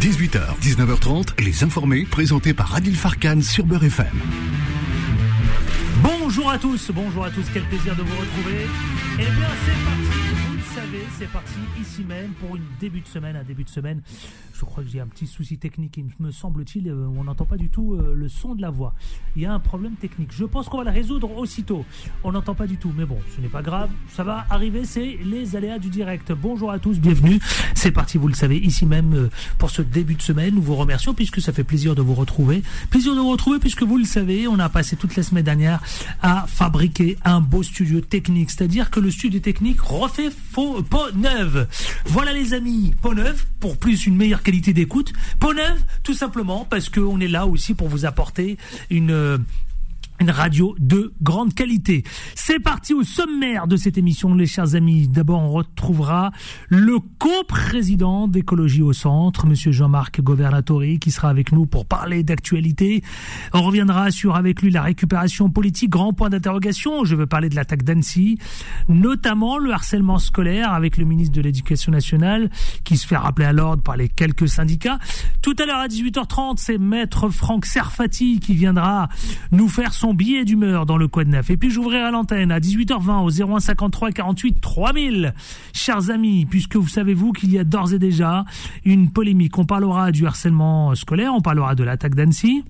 18h, 19h30, les informés, présentés par Adil Farkan sur Beurre FM. Bonjour à tous, bonjour à tous, quel plaisir de vous retrouver. Eh bien, c'est parti, savez, c'est parti ici même pour une début de semaine, un début de semaine. Je crois que j'ai un petit souci technique, il me semble-t-il, euh, on n'entend pas du tout euh, le son de la voix. Il y a un problème technique. Je pense qu'on va le résoudre aussitôt. On n'entend pas du tout, mais bon, ce n'est pas grave, ça va arriver, c'est les aléas du direct. Bonjour à tous, bienvenue. C'est parti, vous le savez, ici même euh, pour ce début de semaine. Nous vous remercions puisque ça fait plaisir de vous retrouver. Plaisir de vous retrouver puisque vous le savez, on a passé toute la semaine dernière à fabriquer un beau studio technique. C'est-à-dire que le studio technique refait peau neuve. Voilà les amis, peau neuve pour plus une meilleure qualité d'écoute. Peau neuve, tout simplement parce qu'on est là aussi pour vous apporter une euh, une radio de grande qualité. C'est parti au sommaire de cette émission, les chers amis. D'abord, on retrouvera le co-président d'Écologie au Centre, Monsieur Jean-Marc Governatori, qui sera avec nous pour parler d'actualité. On reviendra sur avec lui la récupération politique, grand point d'interrogation. Je veux parler de l'attaque d'Annecy, notamment le harcèlement scolaire avec le ministre de l'Éducation nationale, qui se fait rappeler à l'ordre par les quelques syndicats. Tout à l'heure à 18h30, c'est Maître Franck Serfati qui viendra nous faire son billet d'humeur dans le Quad Neuf. Et puis j'ouvrirai l'antenne à 18h20 au 0153 48 3000. Chers amis, puisque vous savez-vous qu'il y a d'ores et déjà une polémique. On parlera du harcèlement scolaire, on parlera de l'attaque d'Annecy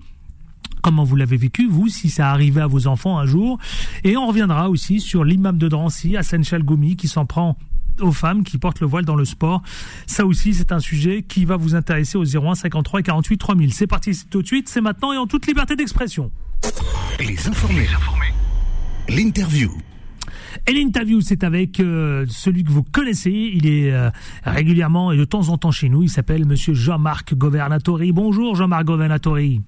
comment vous l'avez vécu, vous, si ça arrivait à vos enfants un jour? Et on reviendra aussi sur l'imam de Drancy, Hassan Chalgoumi, qui s'en prend aux femmes qui portent le voile dans le sport. Ça aussi, c'est un sujet qui va vous intéresser au 01 53 48 3000. C'est parti tout de suite, c'est maintenant et en toute liberté d'expression. Les informés. L'interview. Et l'interview, c'est avec euh, celui que vous connaissez. Il est euh, régulièrement et de temps en temps chez nous. Il s'appelle Monsieur Jean-Marc Governatori. Bonjour Jean-Marc Governatori.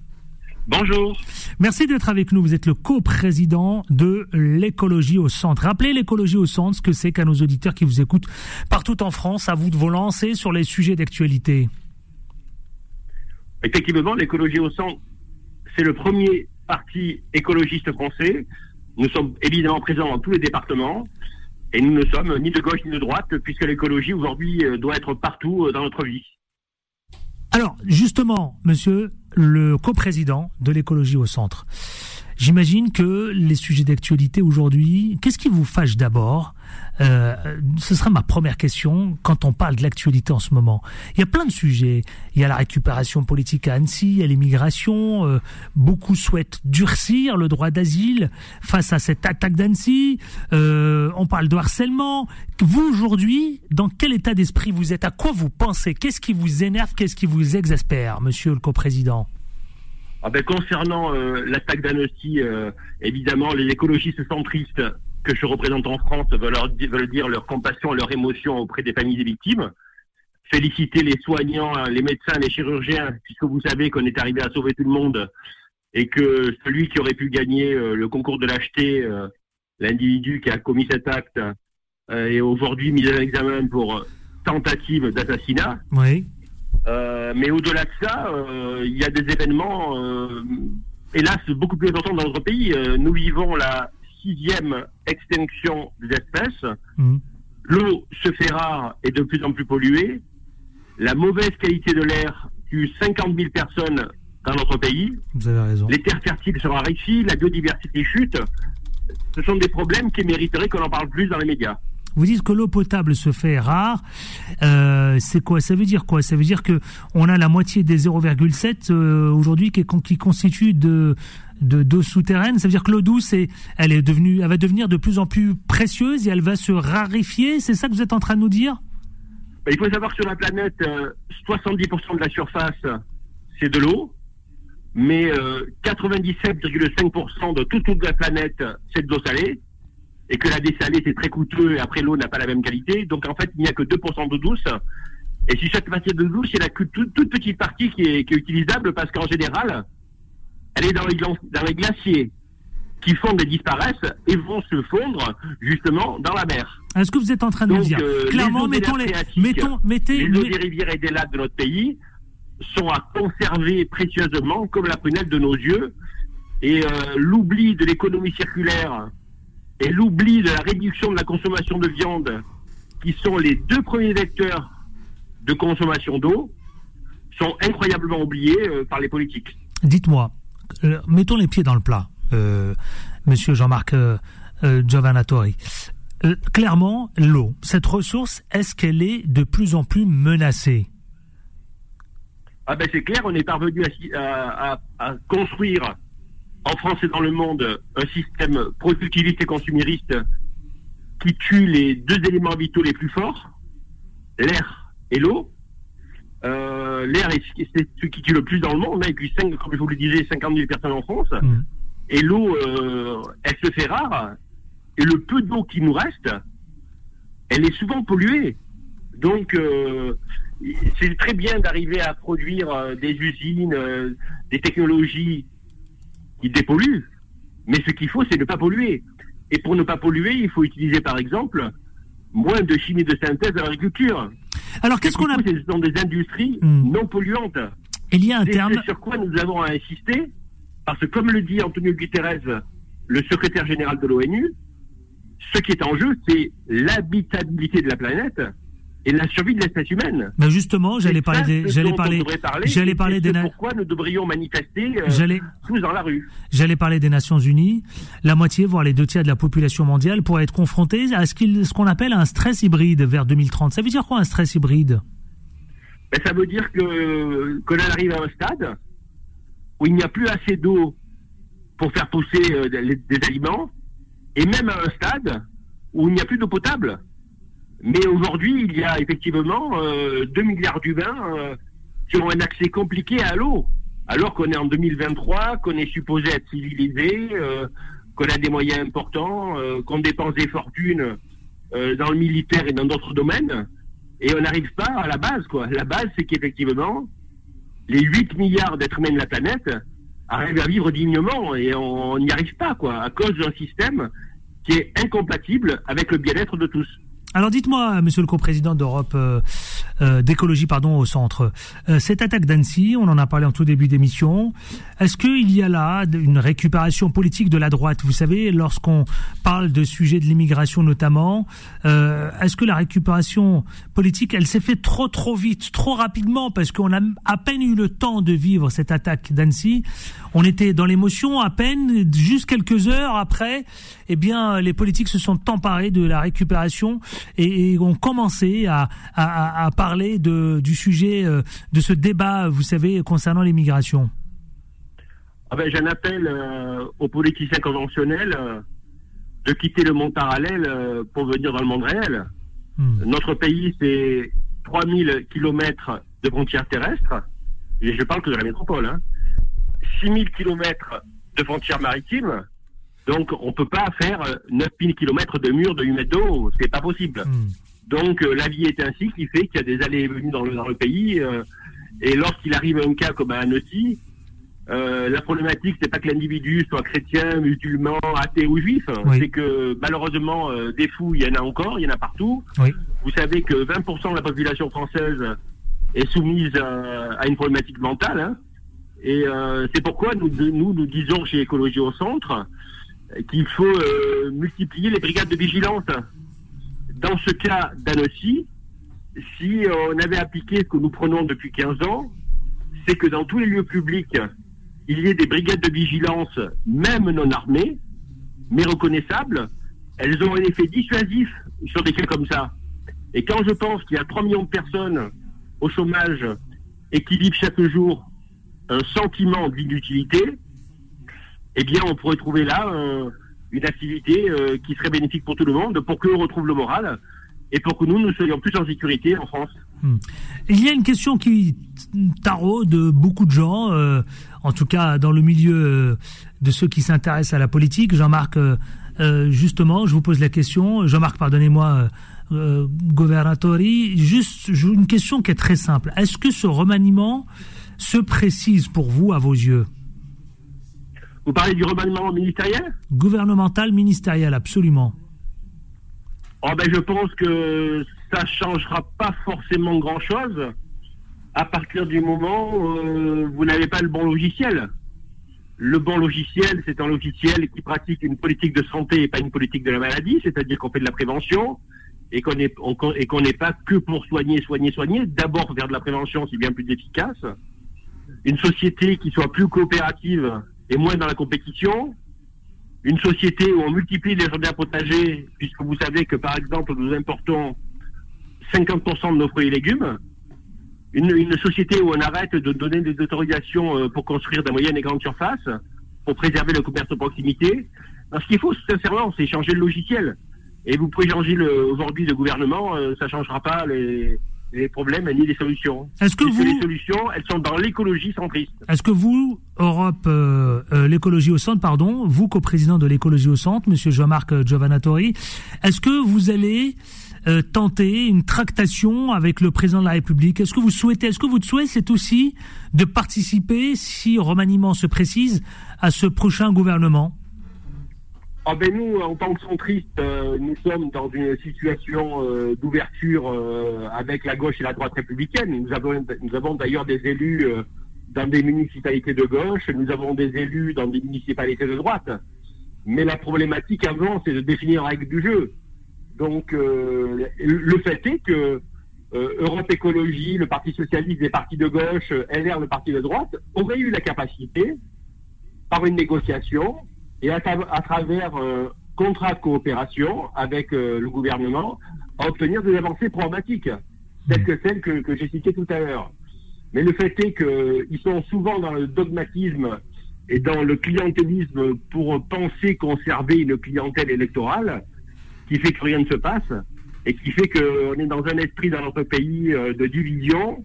Bonjour. Merci d'être avec nous. Vous êtes le co-président de l'écologie au centre. Rappelez l'écologie au centre, ce que c'est qu'à nos auditeurs qui vous écoutent partout en France, à vous de vous lancer sur les sujets d'actualité. Effectivement, l'écologie au centre, c'est le premier parti écologiste français. Nous sommes évidemment présents dans tous les départements. Et nous ne sommes ni de gauche ni de droite, puisque l'écologie aujourd'hui euh, doit être partout euh, dans notre vie. Alors, justement, monsieur le coprésident de l'écologie au centre, j'imagine que les sujets d'actualité aujourd'hui, qu'est-ce qui vous fâche d'abord? Euh, ce sera ma première question quand on parle de l'actualité en ce moment. Il y a plein de sujets. Il y a la récupération politique à Annecy, il y a l'immigration. Euh, beaucoup souhaitent durcir le droit d'asile face à cette attaque d'Annecy. Euh, on parle de harcèlement. Vous aujourd'hui, dans quel état d'esprit vous êtes? À quoi vous pensez? Qu'est-ce qui vous énerve? Qu'est-ce qui vous exaspère, Monsieur le coprésident? Ah ben, concernant l'attaque d'Annecy, évidemment, les écologistes centristes que je représente en France veulent, dire leur compassion, leur émotion auprès des familles des victimes. Féliciter les soignants, les médecins, les chirurgiens, puisque vous savez qu'on est arrivé à sauver tout le monde et que celui qui aurait pu gagner euh, le concours de euh, l'individu qui a commis cet acte, euh, est aujourd'hui mis en examen pour tentative d'assassinat. Oui. Mais au-delà de ça, il y a des événements, hélas, beaucoup plus importants dans notre pays. nous vivons la sixième extinction des espèces. Mmh. L'eau se fait rare et de plus en plus polluée. La mauvaise qualité de l'air tue 50 000 personnes dans notre pays. Vous avez raison. Les terres fertiles se raréfient, la biodiversité chute. Ce sont des problèmes qui mériteraient qu'on en parle plus dans les médias. Vous dites que l'eau potable se fait rare. Euh, c'est quoi Ça veut dire quoi? Ça veut dire que on a la moitié des 0,7 euh, aujourd'hui qui, qui constitue de d'eau souterraine. Ça veut dire que l'eau douce, elle est devenue, elle va devenir de plus en plus précieuse et elle va se raréfier. C'est ça que vous êtes en train de nous dire? Ben, Il faut savoir que sur la planète, 70% euh, de la surface, c'est de l'eau, mais 97,5% de toute, toute la planète, c'est de l'eau salée et que la dessalée c'est très coûteux et après l'eau n'a pas la même qualité. Donc en fait il n'y a que 2% d'eau douce. Et si chaque partie de douce, il n'y a que toute, toute, petite partie qui est, qui est utilisable parce qu'en général, elle est dans les, dans les glaciers qui fondent et disparaissent et vont se fondre justement dans la mer. Est-ce que vous êtes en train de nous dire euh, clairement, mettons les, mettons, mettez, les eaux des rivières et des lacs de notre pays sont à conserver précieusement comme la prunelle de nos yeux et euh, l'oubli de l'économie circulaire et l'oubli de la réduction de la consommation de viande, qui sont les deux premiers vecteurs de consommation d'eau, sont incroyablement oubliés par les politiques. Dites-moi, mettons les pieds dans le plat, Monsieur Jean-Marc Giovanatori. clairement, l'eau, cette ressource, est-ce qu'elle est de plus en plus menacée? Ah ben c'est clair, on est parvenu à, construire en France et dans le monde un système productivité consumériste qui tue les deux éléments vitaux les plus forts, l'air et l'eau. Euh, l'air est, ce qui tue le plus dans le monde, hein, et puis comme je vous le disais, 50 000 personnes en France. Mmh. Et l'eau, euh, elle se fait rare. Et le peu d'eau qui nous reste, elle est souvent polluée. Donc, euh, c'est très bien d'arriver à produire euh, des usines, euh, des technologies qui dépolluent, mais ce qu'il faut, c'est ne pas polluer. Et pour ne pas polluer, il faut utiliser, par exemple, moins de chimie de synthèse dans l'agriculture. Alors, qu'est-ce qu'on a Ce sont des industries hmm. non polluantes. Il y a un terme. sur quoi nous avons à insister, parce que, comme le dit Antonio Guterres, le secrétaire général de l'ONU, ce qui est en jeu, c'est l'habitabilité de la planète et la survie de l'espèce humaine. Mais justement, j'allais parler des, j'allais parler, j'allais parler des pourquoi nous devrions manifester euh, tous dans la rue. J'allais parler des Nations Unies. La moitié, voire les deux tiers de la population mondiale pourraient être confrontés à ce qu'on appelle un stress hybride vers 2030. Ça veut dire quoi un stress hybride? Ben, ça veut dire que que l'on arrive à un stade où il n'y a plus assez d'eau pour faire pousser euh, des aliments, et même à un stade où il n'y a plus d'eau potable. Mais aujourd'hui, il y a effectivement euh, 2 milliards d'humains euh, qui ont un accès compliqué à l'eau, alors qu'on est en 2023, qu'on est supposé être civilisé, euh, qu'on a des moyens importants, euh, qu'on dépense des fortunes dans le militaire et dans d'autres domaines, et on n'arrive pas à la base. quoi. La base, c'est qu'effectivement, les 8 milliards d'êtres humains de la planète arrivent à vivre dignement, et on n'y arrive pas, quoi, à cause d'un système qui est incompatible avec le bien-être de tous. Alors dites-moi, monsieur le co-président d'Europe euh, euh, d'écologie, pardon, au centre, euh, cette attaque d'Annecy, on en a parlé en tout début d'émission. Est-ce qu'il y a là une récupération politique de la droite? Vous savez, lorsqu'on parle de sujets de l'immigration notamment, est-ce que la récupération politique, elle s'est faite trop trop vite, trop rapidement, parce qu'on a à peine eu le temps de vivre cette attaque d'Annecy. On était dans l'émotion à peine, juste quelques heures après, eh bien, les politiques se sont emparés de la récupération et, ont commencé à, parler de, du sujet, euh, de ce débat, vous savez, concernant l'immigration. Ah ben, J'en appelle euh, aux politiciens conventionnels euh, de quitter le monde parallèle pour venir dans le monde réel. Hmm. Notre pays, c'est 3000 kilomètres de frontières terrestres, et je parle que de la métropole. Hein. 6000 km de frontières maritimes. Donc, on ne peut pas faire 9000 km de murs de 8 mètres d'eau. C'est pas possible. Hmm. Donc, euh, la vie est ainsi qui fait qu'il y a des allées et venues dans le, dans le pays. Euh, et lorsqu'il arrive un cas comme à Annecy, euh, la problématique, c'est pas que l'individu soit chrétien, musulman, athée ou juif. C'est que malheureusement, des fous, il y en a encore, il y en a partout. Vous savez que 20% de la population française est soumise à, une problématique mentale. Hein. Et euh, c'est pourquoi nous, nous, nous disons chez Écologie au Centre qu'il faut euh, multiplier les brigades de vigilance. Dans ce cas d'Annecy, si on avait appliqué ce que nous prenons depuis 15 ans, c'est que dans tous les lieux publics, il y ait des brigades de vigilance, même non armées, mais reconnaissables. Elles ont un effet dissuasif sur des cas comme ça. Et quand je pense qu'il y a 3 millions de personnes au chômage et qui vivent chaque jour un sentiment d'inutilité, eh bien, on pourrait trouver là euh, une activité euh, qui serait bénéfique pour tout le monde, pour que l'on retrouve le moral et pour que nous, nous soyons plus en sécurité en France. Hmm. Il y a une question qui taraude beaucoup de gens, euh, en tout cas dans le milieu de ceux qui s'intéressent à la politique. Jean-Marc, justement, je vous pose la question. Jean-Marc, pardonnez-moi, Governatori, juste une question qui est très simple. Est-ce que ce remaniement se précise pour vous à vos yeux? Vous parlez du remaniement ministériel Gouvernemental, ministériel, absolument. Oh ben je pense que ça ne changera pas forcément grand-chose à partir du moment où euh, vous n'avez pas le bon logiciel. Le bon logiciel, c'est un logiciel qui pratique une politique de santé et pas une politique de la maladie, c'est-à-dire qu'on fait de la prévention et qu'on n'est et qu'on n'est pas que pour soigner, soigner, soigner. D'abord vers de la prévention, c'est bien plus efficace. Une société qui soit plus coopérative et moins dans la compétition. Une société où on multiplie les jardins potagers, puisque vous savez que par exemple nous importons 50% de nos fruits et légumes. Une, société où on arrête de donner des autorisations euh, pour construire des moyennes et grandes surfaces, pour préserver le commerce de proximité. Ce qu'il faut, sincèrement, c'est changer le logiciel. Et vous pouvez changer aujourd'hui le gouvernement, euh, ça changera pas les, les problèmes ni les solutions. Est-ce que vous... les solutions, elles sont dans l'écologie centriste. Est-ce que vous, Europe, euh, euh, l'écologie au centre, pardon, vous, co-président de l'écologie au centre, Monsieur Jean-Marc Giovanatori, est-ce que vous allez euh, tenter une tractation avec le président de la République? Est-ce que vous souhaitez, est-ce que votre souhait, c'est aussi de participer, si remaniement se précise, à ce prochain gouvernement? Ah ben nous, en tant que centristes, euh, nous sommes dans une situation euh, d'ouverture euh, avec la gauche et la droite républicaine. Nous avons, nous avons d'ailleurs des élus dans des municipalités de gauche, nous avons des élus dans des municipalités de droite. Mais la problématique avant, c'est de définir la règle du jeu. Donc le fait est que Europe Écologie, le Parti Socialiste, les partis de gauche, LR, le Parti de droite, auraient eu la capacité, par une négociation, et à, travers un contrat de coopération avec euh, le gouvernement, à obtenir des avancées problématiques, telles que celles que, j'ai citées tout à l'heure. Mais le fait est qu'ils sont souvent dans le dogmatisme et dans le clientélisme pour penser conserver une clientèle électorale, qui fait que rien ne se passe, et qui fait qu'on est dans un esprit dans notre pays euh, de division,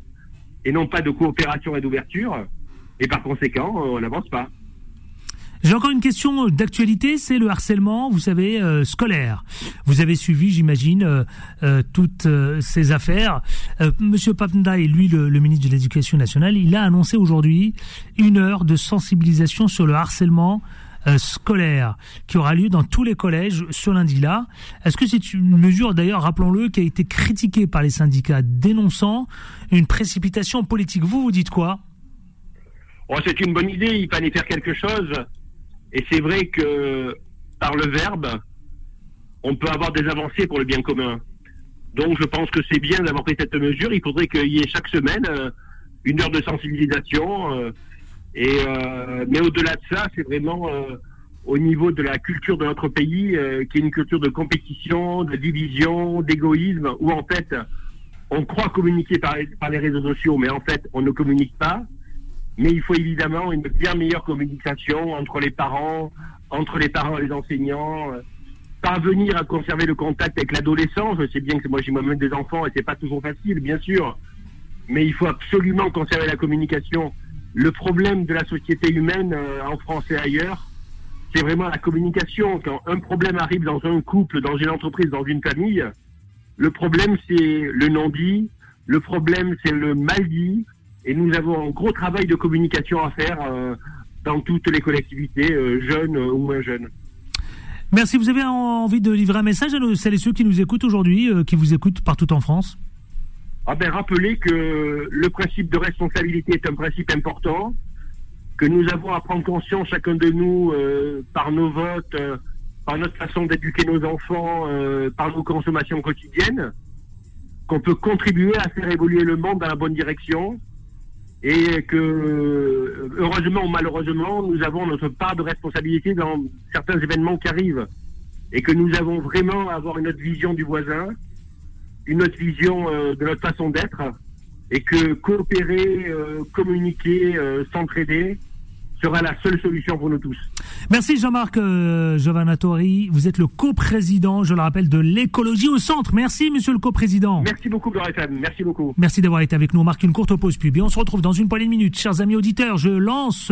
et non pas de coopération et d'ouverture, et par conséquent, on n'avance pas. J'ai encore une question d'actualité, c'est le harcèlement, vous savez, euh, scolaire. Vous avez suivi, j'imagine, euh, euh, toutes ces affaires. Monsieur Papenda et lui, le, ministre de l'Éducation nationale, il a annoncé aujourd'hui une heure de sensibilisation sur le harcèlement scolaire qui aura lieu dans tous les collèges ce lundi-là. Est-ce que c'est une mesure, d'ailleurs, rappelons-le, qui a été critiquée par les syndicats, dénonçant une précipitation politique? Vous, vous dites quoi? Oh, C'est une bonne idée, il fallait faire quelque chose. Et c'est vrai que par le verbe, on peut avoir des avancées pour le bien commun. Donc je pense que c'est bien d'avoir pris cette mesure. Il faudrait qu'il y ait chaque semaine euh, une heure de sensibilisation. Euh, et euh, mais au-delà de ça, c'est vraiment au niveau de la culture de notre pays, qui est une culture de compétition, de division, d'égoïsme, où en fait on croit communiquer par les réseaux sociaux, mais en fait on ne communique pas. Mais il faut évidemment une bien meilleure communication entre les parents, entre les parents et les enseignants. Euh, parvenir à conserver le contact avec l'adolescent. Je sais bien que moi j'ai moi-même des enfants et c'est pas toujours facile, bien sûr. Mais il faut absolument conserver la communication. Le problème de la société humaine euh, en France et ailleurs, c'est vraiment la communication. Quand un problème arrive dans un couple, dans une entreprise, dans une famille, le problème c'est le non-dit, le problème c'est le mal-dit, et nous avons un gros travail de communication à faire euh, dans toutes les collectivités, euh, jeunes ou moins jeunes. Merci. Vous avez envie de livrer un message à celles et ceux qui nous écoutent aujourd'hui, euh, qui vous écoutent partout en France? Ah ben, Rappelez que le principe de responsabilité est un principe important, que nous avons à prendre conscience, chacun de nous, par nos votes, par notre façon d'éduquer nos enfants, par nos consommations quotidiennes, qu'on peut contribuer à faire évoluer le monde dans la bonne direction et que, heureusement ou malheureusement, nous avons notre part de responsabilité dans certains événements qui arrivent. Et que nous avons vraiment à avoir une autre vision du voisin, une autre vision euh, de notre façon d'être. Et que coopérer, euh, communiquer, euh, s'entraider, sera la seule solution pour nous tous. Merci Jean-Marc euh, Giovanatori. Vous êtes le coprésident, je le rappelle, de l'écologie au centre. Merci Monsieur le coprésident. Merci beaucoup Merci beaucoup. Merci d'avoir été avec nous. On marque une courte pause pub et on se retrouve dans une poignée de minutes. Chers amis auditeurs, je lance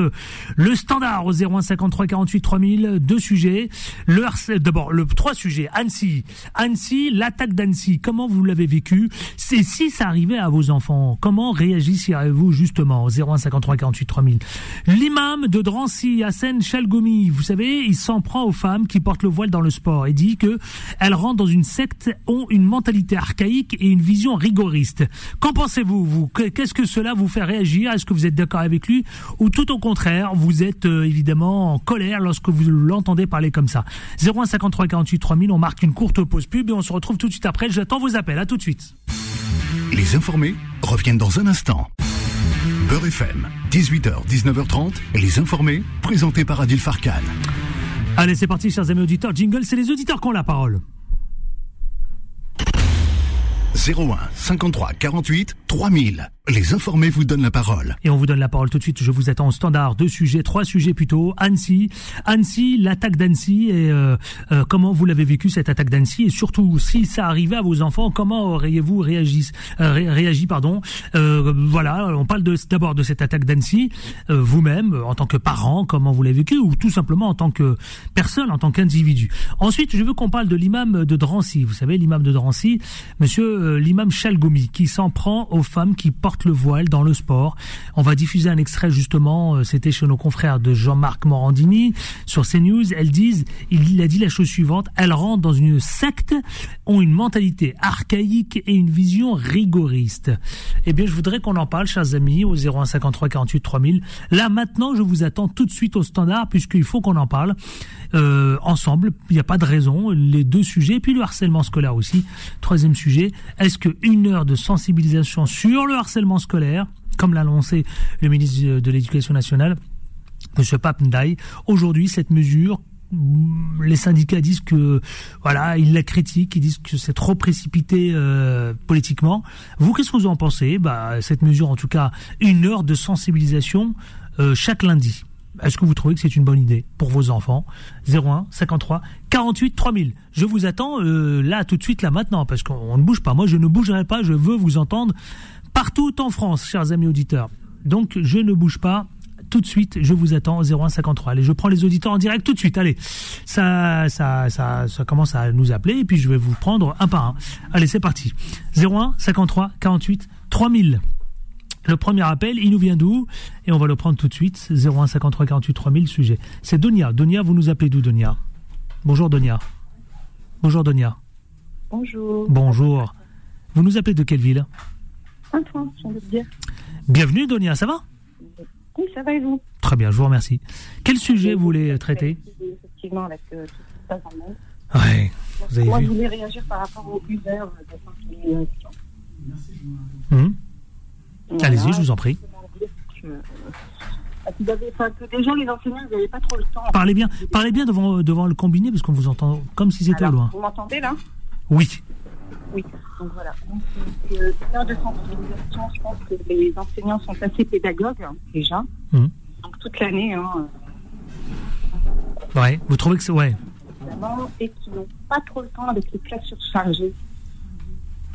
le standard au 0153 48 3000. Deux sujets. Le d'abord le trois sujets. Annecy, Annecy, l'attaque d'Annecy. Comment vous l'avez vécu? C'est si ça arrivait à vos enfants, comment réagissez-vous justement au 0153 48 3000 L'imam de Drancy, Hassan Chalgoumi, vous savez, il s'en prend aux femmes qui portent le voile dans le sport et dit que elles rentrent dans une secte, ont une mentalité archaïque et une vision rigoriste. Qu'en pensez-vous, vous? Qu'est-ce que cela vous fait réagir? Est-ce que vous êtes d'accord avec lui? Ou tout au contraire, vous êtes euh, évidemment en colère lorsque vous l'entendez parler comme ça? 0153 48 3000, on marque une courte pause pub et on se retrouve tout de suite après. J'attends vos appels. À tout de suite. Les informés reviennent dans un instant. Beurre FM, 18h, 19h30, les informés, présentés par Adil Farkan. Allez, c'est parti, chers amis auditeurs. Jingle, c'est les auditeurs qui ont la parole. 01 53 48 3000. Les informés vous donnent la parole. Et on vous donne la parole tout de suite. Je vous attends au standard. Deux sujets, trois sujets plutôt. Annecy, Annecy, l'attaque d'Annecy et euh, euh, comment vous l'avez vécu cette attaque d'Annecy? Et surtout si ça arrivait à vos enfants, comment auriez-vous réagi, euh, réagi pardon? voilà, on parle d'abord de, cette attaque d'Annecy. Vous-même, en tant que parent, comment vous l'avez vécu? Ou tout simplement en tant que personne, en tant qu'individu? Ensuite, je veux qu'on parle de l'imam de Drancy. Vous savez, l'imam de Drancy, Monsieur l'imam Chalgoumi, qui s'en prend aux femmes qui portent le voile dans le sport. On va diffuser un extrait justement, euh, c'était chez nos confrères de Jean-Marc Morandini sur CNews. Elles disent, il a dit la chose suivante, elles rentrent dans une secte, ont une mentalité archaïque et une vision rigoriste. Eh bien, je voudrais qu'on en parle, chers amis, au 0153 48 3000. Là, maintenant, je vous attends tout de suite au standard, puisqu'il faut qu'on en parle euh, ensemble. Il n'y a pas de raison. Les deux sujets, puis le harcèlement scolaire aussi. Troisième sujet, est-ce qu'une heure de sensibilisation sur le harcèlement scolaire, comme l'a annoncé le ministre de l'Éducation nationale, M. Papndai. Aujourd'hui, cette mesure les syndicats disent que voilà, ils la critiquent, ils disent que c'est trop précipité euh, politiquement. Vous, qu'est-ce que vous en pensez? Bah, cette mesure, en tout cas, une heure de sensibilisation euh, chaque lundi. Est-ce que vous trouvez que c'est une bonne idée pour vos enfants? 01 53 48 3000. Je vous attends euh, là tout de suite là maintenant parce qu'on ne bouge pas. Moi, je ne bougerai pas. Je veux vous entendre partout en France, chers amis auditeurs. Donc, je ne bouge pas. Tout de suite, je vous attends au 0153. Allez, je prends les auditeurs en direct tout de suite. Allez, ça, ça, ça, ça commence à nous appeler et puis je vais vous prendre un par un. Allez, c'est parti. 01 53 48 3000. Le premier appel, il nous vient d'où Et on va le prendre tout de suite. 01 53 48 3000, sujet. C'est Donia. Donia, vous nous appelez d'où, Donia? Bonjour, Donia. Bonjour, Donia. Bonjour. Bonjour. Vous nous appelez de quelle ville? Bienvenue, Donia, ça va? Oui, ça va et vous? Très bien, je vous remercie. Quel sujet vous voulez traiter? Effectivement, avec euh, tout ce qui se passe dans le monde. Ouais, vous avez Moi, vu. je voulais réagir par rapport aux users de sensibilisation. Hum, Voilà. Allez-y, je vous en prie. Euh, qu'ils avaient- enfin, que déjà, les enseignants, ils n'avaient pas trop le temps. Parlez bien, parlez bien devant, devant le combiné parce qu'on vous entend comme si c'était loin. Vous m'entendez là? Oui. Oui. Donc voilà. Donc, c'est- euh, une heure de sensibilisation, je pense que les enseignants sont assez pédagogues, hein, déjà. Mhm. Donc toute l'année, hein, Ouais. Vous trouvez que c'est ouais. évidemment, et qui n'ont pas trop le temps avec les classes surchargées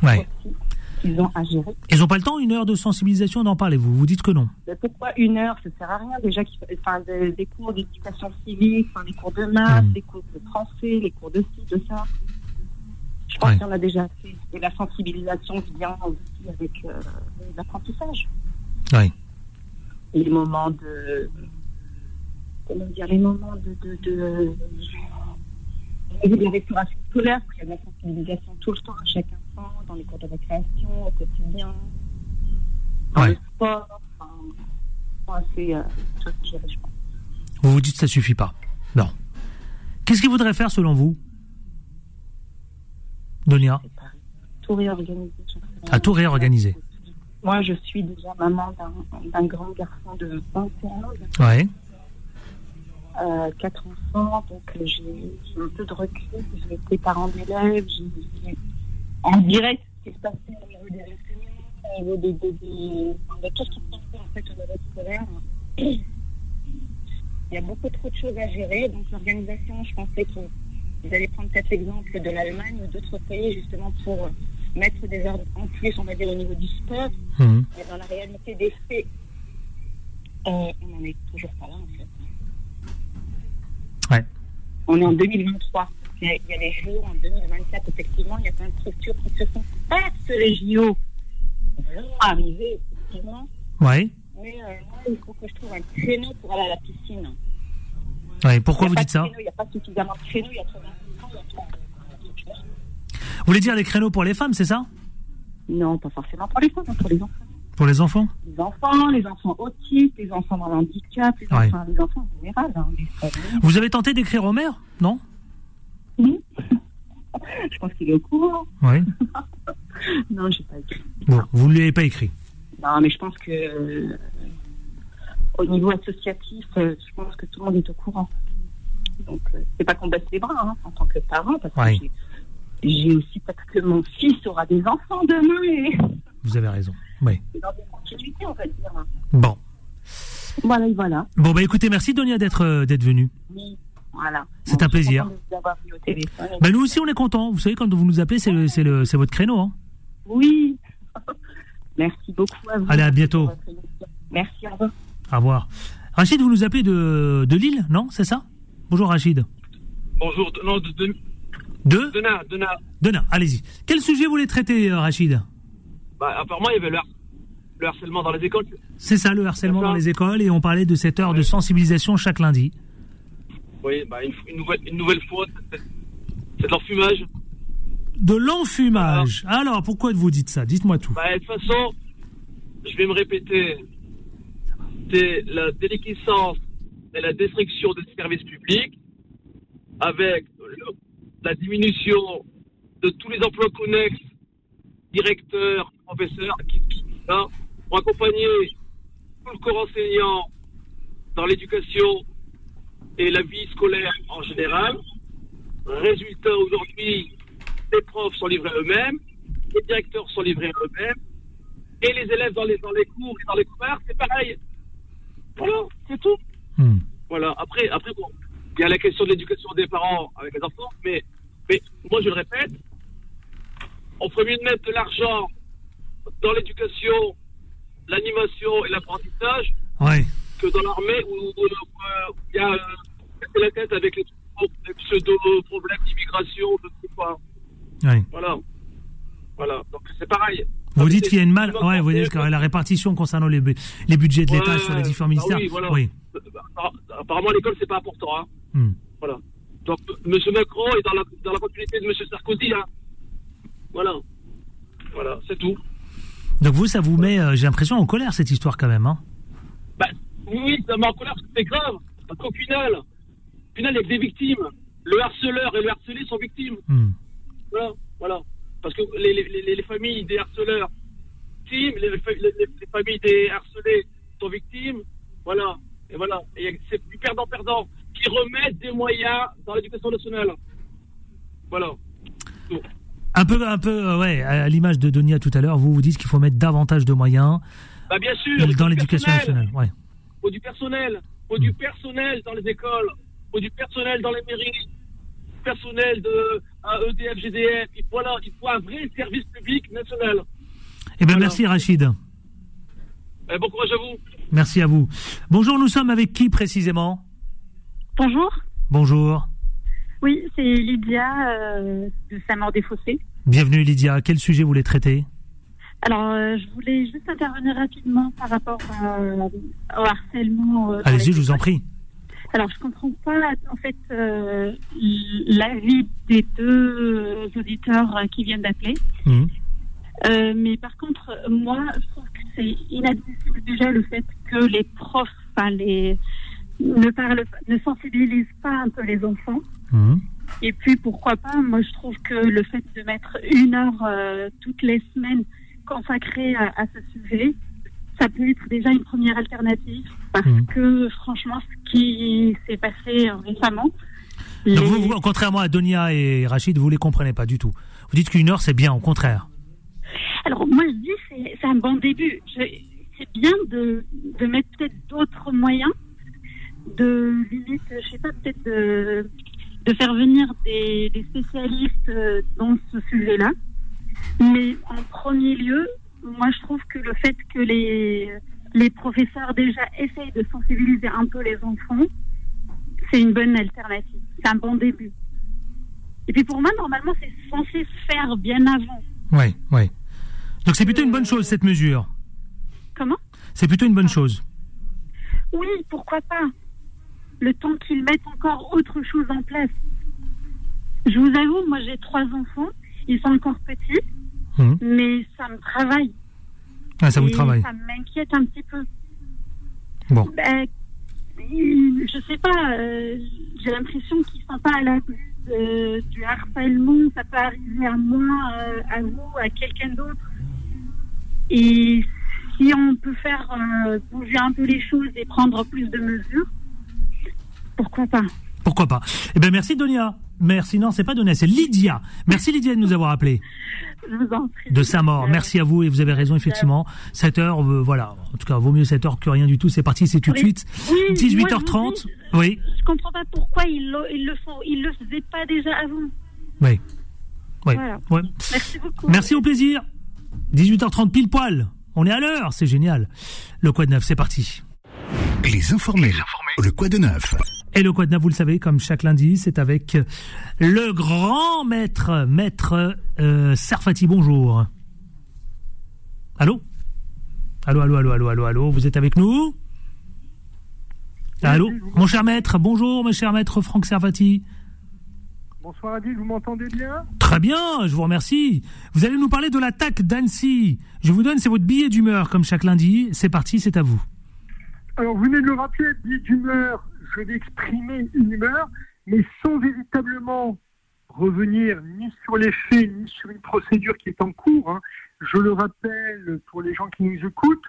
Ouais. aussi, qu'ils ont à gérer. Ils n'ont pas le temps une heure de sensibilisation d'en parler. Vous vous dites que non. Mais pourquoi une heure? Ça sert à rien. Déjà, qu'il enfin, des, des cours d'éducation civique, enfin, des cours de maths, Mhm. des cours de français, les cours de ci, de ça. Je pense Ouais. qu'il y en a déjà fait. Et la sensibilisation vient aussi avec euh, l'apprentissage. Et les moments de. Comment dire Les moments de. de, de de la restauration scolaire, parce qu'il y a de la sensibilisation tout le temps à instant, dans les cours de récréation, au quotidien, dans Ouais. le sport. Enfin, moi, c'est. Euh, ça que je je pense. Vous vous dites que ça suffit pas. Non. Qu'est-ce qu'il faudrait faire selon vous, Donia? Tout réorganiser. À tout réorganiser. Moi, je suis déjà maman d'un- grand garçon de 21 ans, Ouais. euh, quatre enfants, donc j'ai un peu de recul. J'ai été parent d'élèves, j'ai j'ai en direct ce qui se passait au niveau des enseignants, au niveau de, de, de- tout ce qui se passait en fait au niveau scolaire. Il y a beaucoup trop de choses à gérer, donc l'organisation, je pensais qu'ils allaient prendre peut-être l'exemple de l'Allemagne ou d'autres pays justement pour mettre des ordres en plus, on va dire, au niveau du sport. Mhm. Mais dans la réalité des faits, euh, on n'en est toujours pas là, en fait. Ouais. On est en 2023. Il y a, il y a les JO en 2024, effectivement. Il y a plein de structures qui se font pas que les JO vont arriver, effectivement. Ouais. Mais euh, moi, il faut que je toujours un créneau pour aller à la piscine. Ouais, pourquoi vous dites ça Il n'y a pas suffisamment de créneaux, il y a trop Vous voulez dire les créneaux pour les femmes, c'est ça Non, pas forcément pour les femmes, mais pour les enfants. Pour les enfants Les enfants, les enfants autistes, les enfants dans l'handicap, les, Ouais. enfants, les enfants en général. Hein, les. Vous avez tenté d'écrire au maire Non Oui. Je pense qu'il est au courant. Oui. Non, je pas écrit. Bon, vous ne lui avez pas écrit? Non, mais je pense que euh, au niveau associatif, euh, je pense que tout le monde est au courant. Donc, euh, c'est pas qu'on baisse les bras hein, en tant que parent, parce que Ouais. j'ai- j'ai aussi peut-être que mon fils aura des enfants demain et Vous avez raison. Oui. c'est dans des continuités, on va dire. Bon. Voilà, et voilà. Bon, bah écoutez, merci Donia d'être euh, d'être venue. Oui, voilà. C'est un plaisir. contente de vous avoir vu au téléphone. Bah nous aussi, on est contents. Vous savez, quand vous nous appelez, c'est le- c'est le- c'est votre créneau. Hein. Oui. Merci beaucoup à vous. Allez, à bientôt. Merci, au revoir. Au revoir. Rachid, vous nous appelez de, de Lille, non C'est ça? Bonjour Rachid. Bonjour, de- non, de, de, De? de Na, de Na. Dena, allez-y. Quel sujet vous voulez traiter, euh, Rachid? Bah, apparemment, il y avait le, har- le harcèlement dans les écoles. C'est ça, le harcèlement dans les écoles, et on parlait de cette heure de sensibilisation chaque lundi. Oui, bah, une, une nouvelle, une nouvelle faute, c'est de l'enfumage. De l'enfumage. Alors, pourquoi vous dites ça? Dites-moi tout. Bah, de toute façon, je vais me répéter, c'est la déliquescence et la destruction des services publics avec le- la diminution de tous les emplois connexes, directeurs, professeurs, qui, qui- hein, pour accompagner tout le corps enseignant dans l'éducation et la vie scolaire en général. Résultat, aujourd'hui, les profs sont livrés eux-mêmes, les directeurs sont livrés eux-mêmes, et les élèves dans les, dans les cours et dans les couloirs, c'est pareil. Voilà, c'est tout. Hmm. Voilà. Après, après bon, il y a la question de l'éducation des parents avec les enfants, mais, mais moi je le répète, on ferait mieux de mettre de l'argent dans l'éducation, l'animation et l'apprentissage Ouais. que dans l'armée où, il y a euh, la tête avec les, les pseudo-problèmes d'immigration, je ne sais pas. ouais. Voilà. Voilà. Donc c'est pareil. Vous dites qu'il y a une mal. Ouais, vous dites que la répartition concernant les, les budgets de l'État sur les différents bah ministères. oui, voilà. Oui. Appar- Apparemment, l'école, c'est pas important. Hein. Hmm. Voilà. Donc, M. Macron est dans la, dans la continuité de M. Sarkozy. Hein. Voilà. Voilà, c'est tout. Donc vous, ça vous met, euh, j'ai l'impression, en colère cette histoire quand même. Hein Bah, oui, ça m'a en colère c'est grave. Parce qu'au final, au final, il y a que des victimes. Le harceleur et le harcelé sont victimes. Hmm. Voilà, voilà. Parce que les, les, les, les familles des harceleurs victimes, les, fa- les, les familles des harcelés sont victimes. Voilà. Et voilà. Et c'est du perdant-perdant qui remettent des moyens dans l'éducation nationale. Voilà. Un peu, un peu, euh, ouais, à l'image de Donia tout à l'heure, vous vous dites qu'il faut mettre davantage de moyens Bah, bien sûr. dans du l'éducation nationale. Ouais. faut du personnel, faut du personnel dans les écoles, faut du personnel dans les mairies, personnel de à EDF, GDF. Il faut, là, il faut un vrai service public national. Eh bien, Voilà. merci Rachid. Eh, bon courage à vous. Merci à vous. Bonjour, nous sommes avec qui précisément? Bonjour. Bonjour. Oui, c'est Lydia euh, de Saint-Maur-des-Fossés. Bienvenue Lydia. Quel sujet vous voulez traiter? Alors, euh, je voulais juste intervenir rapidement par rapport euh, au harcèlement. euh, Allez-y, je vous en prie. Alors, je comprends pas, en fait, euh, l'avis des deux auditeurs qui viennent d'appeler. Mhm. Euh, mais par contre, moi, je trouve que c'est inadmissible déjà le fait que les profs, enfin les ne parlent, ne sensibilisent pas un peu les enfants. Mhm. Et puis pourquoi pas, moi je trouve que le fait de mettre une heure euh, toutes les semaines consacrée à, à ce sujet, ça peut être déjà une première alternative parce Mhm. que franchement, ce qui s'est passé euh, récemment, les- Donc vous, vous, contrairement à Donia et Rachid, vous les comprenez pas du tout. Vous dites qu'une heure c'est bien, au contraire. Alors moi je dis c'est c'est un bon début. C'est bien de, de mettre peut-être d'autres moyens, de limite, je sais pas, peut-être de, de faire venir des, des spécialistes euh, dans ce sujet-là. Mais en premier lieu, moi je trouve que le fait que les, les professeurs déjà essayent de sensibiliser un peu les enfants, c'est une bonne alternative. C'est un bon début. Et puis pour moi, normalement, c'est censé se faire bien avant. Oui, oui. Donc c'est plutôt une bonne chose cette mesure. Comment? C'est plutôt une bonne chose. oui, pourquoi pas. Le temps qu'ils mettent encore autre chose en place. Je vous avoue, moi j'ai trois enfants, ils sont encore petits, Hum. mais ça me travaille. Ah, ça vous Et travaille. Ça m'inquiète un petit peu. Bon. Ben, je sais pas, euh, j'ai l'impression qu'ils sont pas à l'abri de- du harcèlement. Ça peut arriver à moi, euh, à vous, à quelqu'un d'autre. Et si on peut faire euh, bouger un peu les choses et prendre plus de mesures, pourquoi pas? Pourquoi pas? Eh bien, merci Donia. Merci. Non, c'est pas Donia, c'est Lydia. Merci Lydia de nous avoir appelé Je vous en prie. de sa mort. Merci à vous et vous avez raison effectivement. 7 heures, euh, voilà. En tout cas, vaut mieux 7 heures que rien du tout. C'est parti, c'est tout de suite. Oui, 18h30. moi, Oui, Je comprends pas pourquoi ils le, ils le font. Ils le faisaient pas déjà avant. oui. Oui. Voilà. Ouais. Merci beaucoup. Merci au plaisir. 18h30 pile poil. On est à l'heure, c'est génial. Le Quad Neuf, c'est parti. Les informés. Le quoi de neuf Et le Quad Neuf, vous le savez, comme chaque lundi, c'est avec le grand maître, maître euh, Sarfati. Bonjour. Allô? Allô, allô, allô, allô, allô, allô, vous êtes avec nous? Allô? Mon cher maître, bonjour, mon cher maître Franck Servati. Bonsoir Adil, vous m'entendez bien? Très bien, je vous remercie. Vous allez nous parler de l'attaque d'Annecy. Je vous donne, c'est votre billet d'humeur, comme chaque lundi. C'est parti, c'est à vous. Alors vous venez de le rappeler, d'humeur, je vais exprimer une humeur, mais sans véritablement revenir ni sur les faits, ni sur une procédure qui est en cours. hein. Je le rappelle pour les gens qui nous écoutent,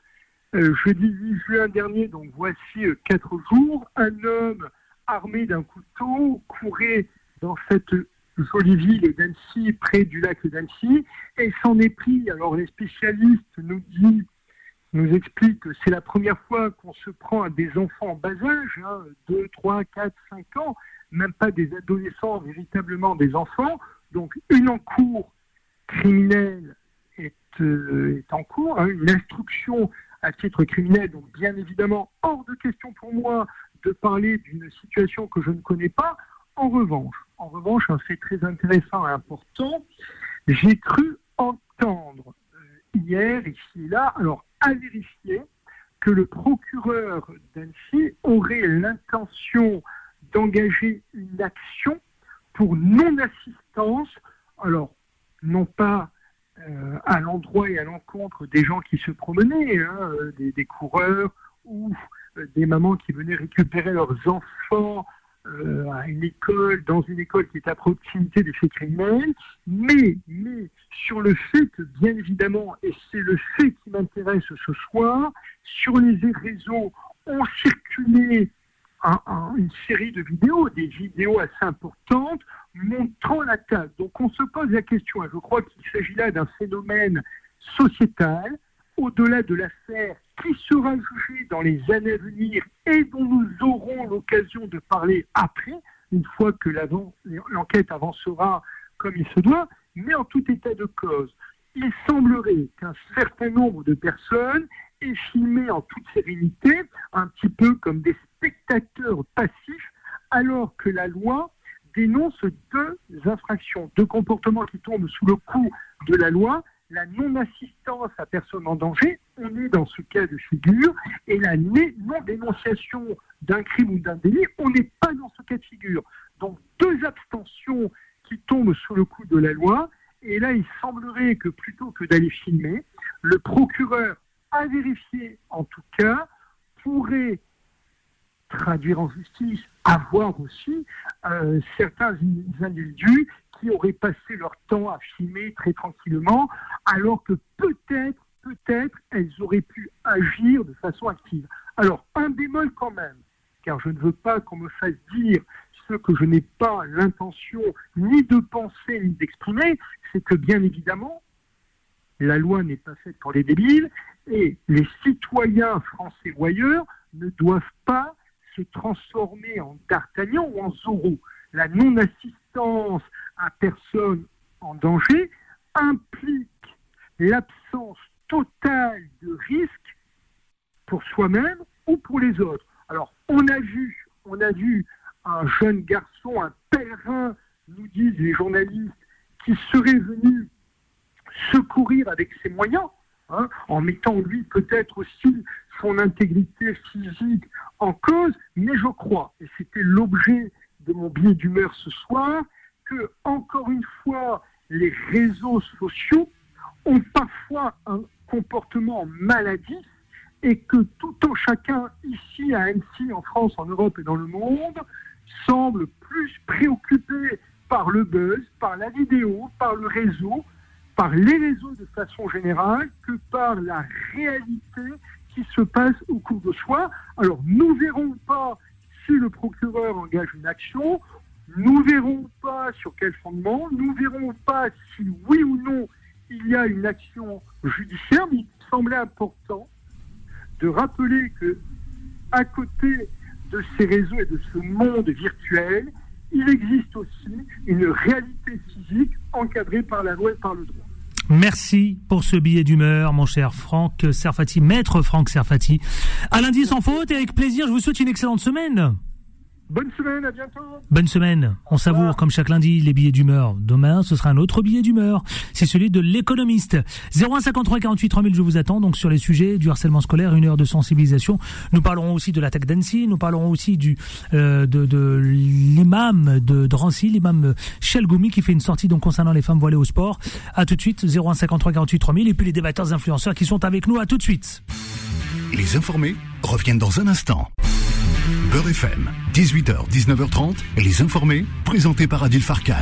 euh, jeudi 8 juin dernier, donc voici euh, quatre jours, un homme armé d'un couteau courait dans cette jolie ville d'Annecy, près du lac d'Annecy, et s'en est pris. Alors les spécialistes nous disent nous expliquent que c'est la première fois qu'on se prend à des enfants en bas âge, hein, 2, 3, 4, 5 ans, même pas des adolescents, véritablement des enfants. Donc une encours criminelle est, euh, est en cours, hein, une instruction à titre criminel, donc bien évidemment hors de question pour moi de parler d'une situation que je ne connais pas. En revanche, en revanche, un très intéressant et important, j'ai cru entendre hier, ici là, alors à vérifier, que le procureur d'Annecy aurait l'intention d'engager une action pour non-assistance, alors non pas euh, à l'endroit et à l'encontre des gens qui se promenaient, hein, euh, des, des coureurs ou euh, des mamans qui venaient récupérer leurs enfants euh, à une école, dans une école qui est à proximité des faits criminels, mais, sur le fait que, bien évidemment, et c'est le fait qui m'intéresse ce soir, sur les réseaux ont circulé un- un- une série de vidéos, des vidéos assez importantes, montrant l'attaque. Donc on se pose la question, et je crois qu'il s'agit là d'un phénomène sociétal, au-delà de l'affaire qui sera jugée dans les années à venir et dont nous aurons l'occasion de parler après, une fois que l'enquête avancera comme il se doit, mais en tout état de cause. Il semblerait qu'un certain nombre de personnes aient filmé en toute sérénité, un petit peu comme des spectateurs passifs, alors que la loi dénonce deux infractions, deux comportements qui tombent sous le coup de la loi, la non-assistance à personne en danger, on est dans ce cas de figure, et la non-dénonciation d'un crime ou d'un délit, on n'est pas dans ce cas de figure. Donc deux abstentions qui tombent sous le coup de la loi, et là il semblerait que plutôt que d'aller filmer, le procureur, à vérifier en tout cas, pourrait traduire en justice, avoir aussi euh, certains individus auraient passé leur temps à filmer très tranquillement, alors que peut-être, peut-être, elles auraient pu agir de façon active. Alors, un bémol quand même, car je ne veux pas qu'on me fasse dire ce que je n'ai pas l'intention ni de penser ni d'exprimer, c'est que bien évidemment, la loi n'est pas faite pour les débiles et les citoyens français ou ailleurs ne doivent pas se transformer en D'Artagnan ou en Zorro. La non-assistance à personne en danger implique l'absence totale de risque pour soi-même ou pour les autres. Alors, on a vu, on a vu un jeune garçon, un pèlerin, nous disent les journalistes, qui serait venu secourir avec ses moyens, hein, en mettant lui peut-être aussi son intégrité physique en cause, mais je crois, et c'était l'objet de mon billet d'humeur ce soir, que, encore une fois, les réseaux sociaux ont parfois un comportement maladif et que tout en chacun, ici à Annecy, en France, en Europe et dans le monde, semble plus préoccupé par le buzz, par la vidéo, par le réseau, par les réseaux de façon générale, que par la réalité qui se passe au cours de soi. Alors, nous verrons pas si le procureur engage une action, nous verrons pas sur quel fondement, nous verrons pas si oui ou non il y a une action judiciaire, mais il semblait important de rappeler que à côté de ces réseaux et de ce monde virtuel, il existe aussi une réalité physique encadrée par la loi et par le droit. Merci pour ce billet d'humeur, mon cher Franck Serfati, maître Franck Serfati. À lundi sans faute et avec plaisir, je vous souhaite une excellente semaine. Bonne semaine, à bientôt. Bonne semaine. On savoure, comme chaque lundi, les billets d'humeur. Demain, ce sera un autre billet d'humeur. C'est celui de l'économiste. 0153 48 3000, je vous attends. Donc, sur les sujets du harcèlement scolaire, une heure de sensibilisation. Nous parlerons aussi de l'attaque d'Annecy. Nous parlerons aussi du, euh, de, de l'imam de Drancy, l'imam Chelgoumi, qui fait une sortie, donc, concernant les femmes voilées au sport. À tout de suite. 0153 48 3000. Et puis, les débatteurs influenceurs qui sont avec nous. À tout de suite. Les informés reviennent dans un instant. Beurre FM, 18h, 19h30, les informés, présentés par Adil Farkan.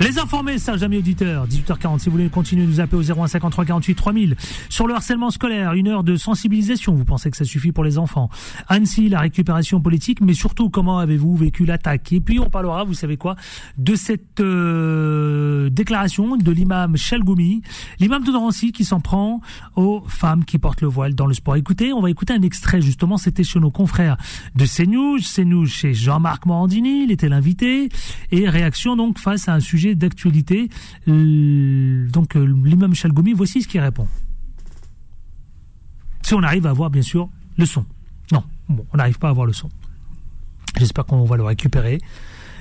Les informés, Serge amis auditeurs, 18h40, si vous voulez continuer de nous appeler au 0153 48 3000. Sur le harcèlement scolaire, une heure de sensibilisation, vous pensez que ça suffit pour les enfants. Annecy, la récupération politique, mais surtout comment avez-vous vécu l'attaque? Et puis on parlera, vous savez quoi, de cette euh, déclaration de l'imam Chalgoumi, l'imam de Drancy qui s'en prend aux femmes qui portent le voile dans le sport. Écoutez, on va écouter un extrait justement, c'était chez nos confrères de CNews, CNews chez Jean-Marc Morandini, il était l'invité, et réaction donc face à un sujet d'actualité. Euh, donc euh, l'imam Chalgoumi, voici ce qu'il répond. Si on arrive à avoir bien sûr le son. Non, on n'arrive pas à avoir le son. J'espère qu'on va le récupérer.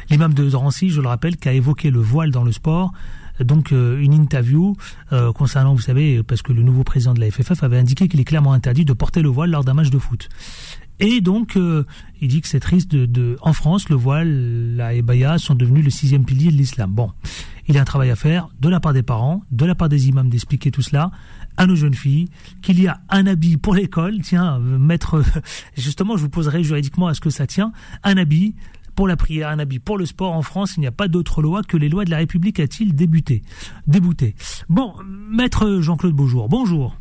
L'imam de Drancy, je le rappelle, qui a évoqué le voile dans le sport. Donc euh, une interview concernant, vous savez, parce que le nouveau président de la FFF avait indiqué qu'il est clairement interdit de porter le voile lors d'un match de foot. Et donc, euh, il dit que c'est triste de, de, en France, le voile, la ébaya sont devenus le sixième pilier de l'islam. Bon, il y a un travail à faire de la part des parents, de la part des imams d'expliquer tout cela à nos jeunes filles, qu'il y a un habit pour l'école, tiens, euh, mettre, justement, je vous poserai juridiquement à ce que ça tient, un habit pour la prière, un habit pour le sport en France, il n'y a pas d'autre loi que les lois de la République a-t-il débuté, débouté. Bon, maître Jean-Claude Beaujour, bonjour.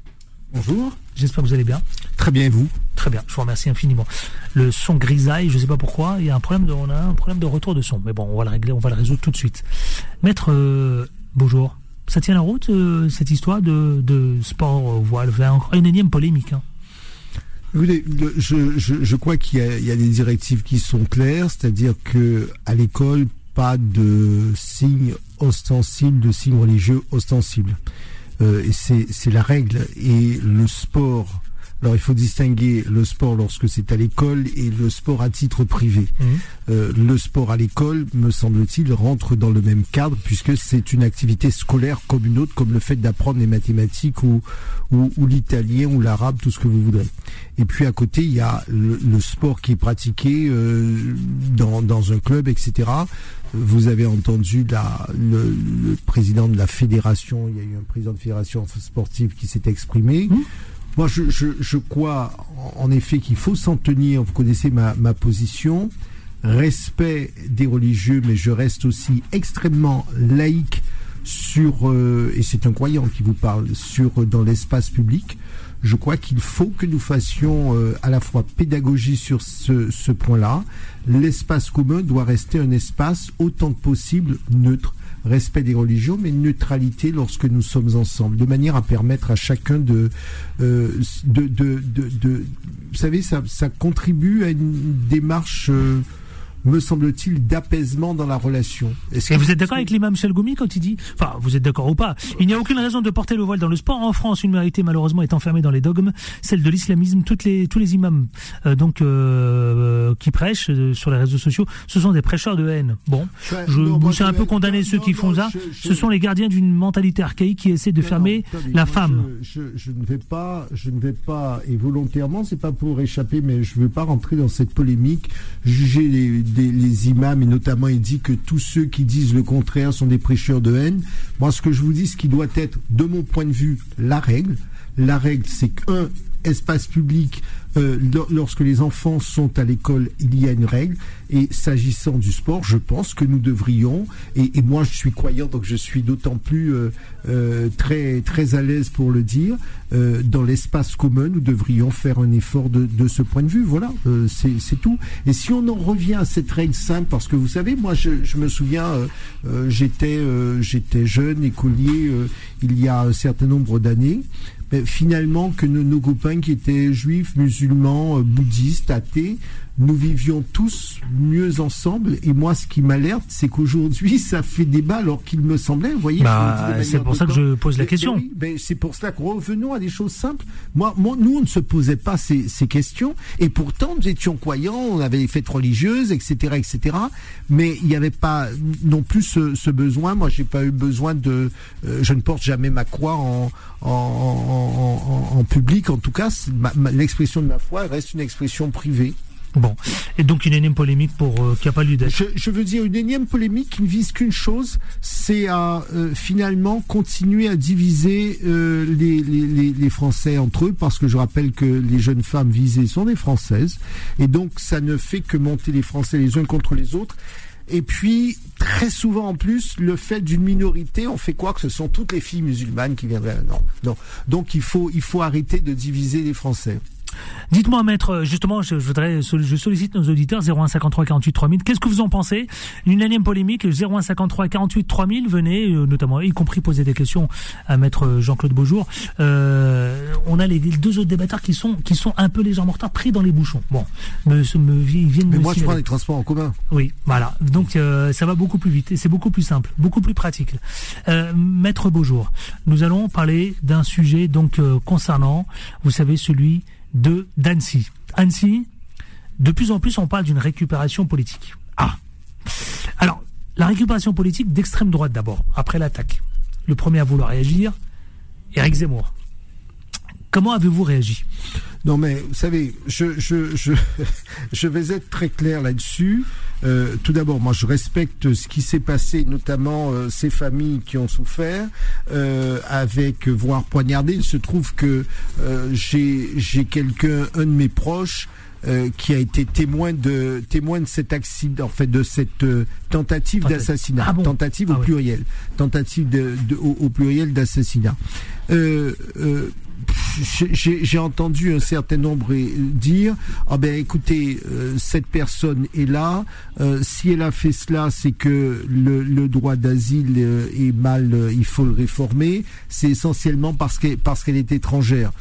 Bonjour. J'espère que vous allez bien. Très bien, et vous? Très bien, je vous remercie infiniment. Le son grisaille, je ne sais pas pourquoi, il y a un problème de, on a un problème de retour de son. Mais bon, on va le régler, on va le résoudre tout de suite. Maître, euh, bonjour. Ça tient la route, euh, cette histoire de, de sport voile? Encore une énième polémique. Hein. Écoutez, je, je, je crois qu'il y, y, a des directives qui sont claires, c'est-à-dire que à l'école, pas de signes ostensibles, de signes religieux ostensibles. Euh, c'est la règle. Et le sport, alors il faut distinguer le sport lorsque c'est à l'école et le sport à titre privé. Mmh. Euh, le sport à l'école, me semble-t-il, rentre dans le même cadre puisque c'est une activité scolaire comme une autre, comme le fait d'apprendre les mathématiques ou, ou, ou l'italien ou l'arabe, tout ce que vous voudrez. Et puis à côté, il y a le, le sport qui est pratiqué euh, dans, dans un club, etc. Vous avez entendu la, le, le, président de la fédération, il y a eu un président de fédération sportive qui s'est exprimé. Mmh. Moi, je, je, je crois en effet qu'il faut s'en tenir. Vous connaissez ma, ma position. Respect des religieux, mais je reste aussi extrêmement laïque sur, euh, et c'est un croyant qui vous parle, sur dans l'espace public. Je crois qu'il faut que nous fassions euh, à la fois pédagogie sur ce, ce point-là. L'espace commun doit rester un espace autant que possible neutre respect des religions, mais neutralité lorsque nous sommes ensemble, de manière à permettre à chacun de, euh, de, de, de, de, vous savez, ça, ça contribue à une démarche euh, me semble-t-il, d'apaisement dans la relation. Et vous êtes d'accord avec l'imam Chalgoumi quand il dit, enfin, vous êtes d'accord ou pas, il n'y a aucune raison de porter le voile dans le sport. En France, une minorité malheureusement est enfermée dans les dogmes, celle de l'islamisme. Toutes les, tous les imams euh, donc euh, qui prêchent euh, sur les réseaux sociaux, ce sont des prêcheurs de haine. Bon, je vous un peu condamné ceux qui font ça. Ce sont les gardiens d'une mentalité archaïque qui essaie de fermer la femme. Je, je, ne vais pas, je ne vais pas, et volontairement, c'est pas pour échapper, mais je ne veux pas rentrer dans cette polémique, juger les, les imams, et notamment il dit que tous ceux qui disent le contraire sont des prêcheurs de haine. Moi, ce que je vous dis, ce qui doit être, de mon point de vue, la règle, la règle, c'est qu'un espace public euh, lorsque les enfants sont à l'école, il y a une règle. Et s'agissant du sport, je pense que nous devrions, et, moi je suis croyant, donc je suis d'autant plus euh, euh, très très à l'aise pour le dire, dans l'espace commun, nous devrions faire un effort de, de ce point de vue. Voilà, c'est tout. Et si on en revient à cette règle simple, parce que vous savez, moi je, je me souviens, j'étais j'étais jeune écolier il y a un certain nombre d'années finalement que nos, copains qui étaient juifs, musulmans, euh, bouddhistes, athées, nous vivions tous mieux ensemble. Et moi, ce qui m'alerte, c'est qu'aujourd'hui, ça fait débat alors qu'il me semblait, vous voyez. Bah, c'est pour ça que je pose la question. Ben, c'est pour cela que revenons à des choses simples. Moi, moi, nous, on ne se posait pas ces, ces questions. Et pourtant, nous étions croyants, on avait des fêtes religieuses, etc., etc. Mais il n'y avait pas non plus ce, ce besoin. Moi, j'ai pas eu besoin de. Euh, je ne porte jamais ma croix en, en, en, en public. En tout cas, l'expression de ma foi reste une expression privée. Bon, et donc une énième polémique pour euh, qui n'a pas lieu d'être. Je, veux dire une énième polémique qui ne vise qu'une chose, c'est à euh, finalement continuer à diviser euh, les, les, les, Français entre eux, parce que je rappelle que les jeunes femmes visées sont des Françaises, et donc ça ne fait que monter les Français les uns contre les autres. Et puis, très souvent en plus, le fait d'une minorité, on fait quoi que ce sont toutes les filles musulmanes qui viendraient. Non, non. Donc il faut, il faut arrêter de diviser les Français. Dites-moi, maître, justement, je, voudrais, je sollicite nos auditeurs 0153 48 3000. Qu'est-ce que vous en pensez? Une énième polémique 0153 48 3000. Venez, euh, notamment, y compris poser des questions à maître Jean-Claude Beaujour. Euh, on a les, deux autres débatteurs qui sont qui sont un peu légèrement en retard, pris dans les bouchons. Bon, me, me, ils viennent. Mais moi, je prends les transports en commun. Oui, voilà. Donc euh, ça va beaucoup plus vite et c'est beaucoup plus simple, beaucoup plus pratique. Euh, maître Beaujour, nous allons parler d'un sujet donc euh, concernant, vous savez, celui de d'Annecy. Annecy, de plus en plus, on parle d'une récupération politique. Ah Alors, la récupération politique d'extrême droite d'abord, après l'attaque. Le premier à vouloir réagir, Éric Zemmour. Comment avez-vous réagi? Non, mais vous savez, je, je, je, je vais être très clair là-dessus. Euh, tout d'abord, moi, je respecte ce qui s'est passé, notamment euh, ces familles qui ont souffert, euh, avec voire poignardé. Il se trouve que j'ai j'ai quelqu'un, un de mes proches. qui a été témoin de témoin de cet accident, en fait, de cette tentative d'assassinat, ah tentative au ah pluriel, tentative de, au, au, pluriel d'assassinat j'ai entendu un certain nombre dire ah ben écoutez euh, cette personne est là euh, si elle a fait cela c'est que le, le droit d'asile euh, est mal il faut le réformer. C'est essentiellement parce qu'elle parce qu'elle est étrangère.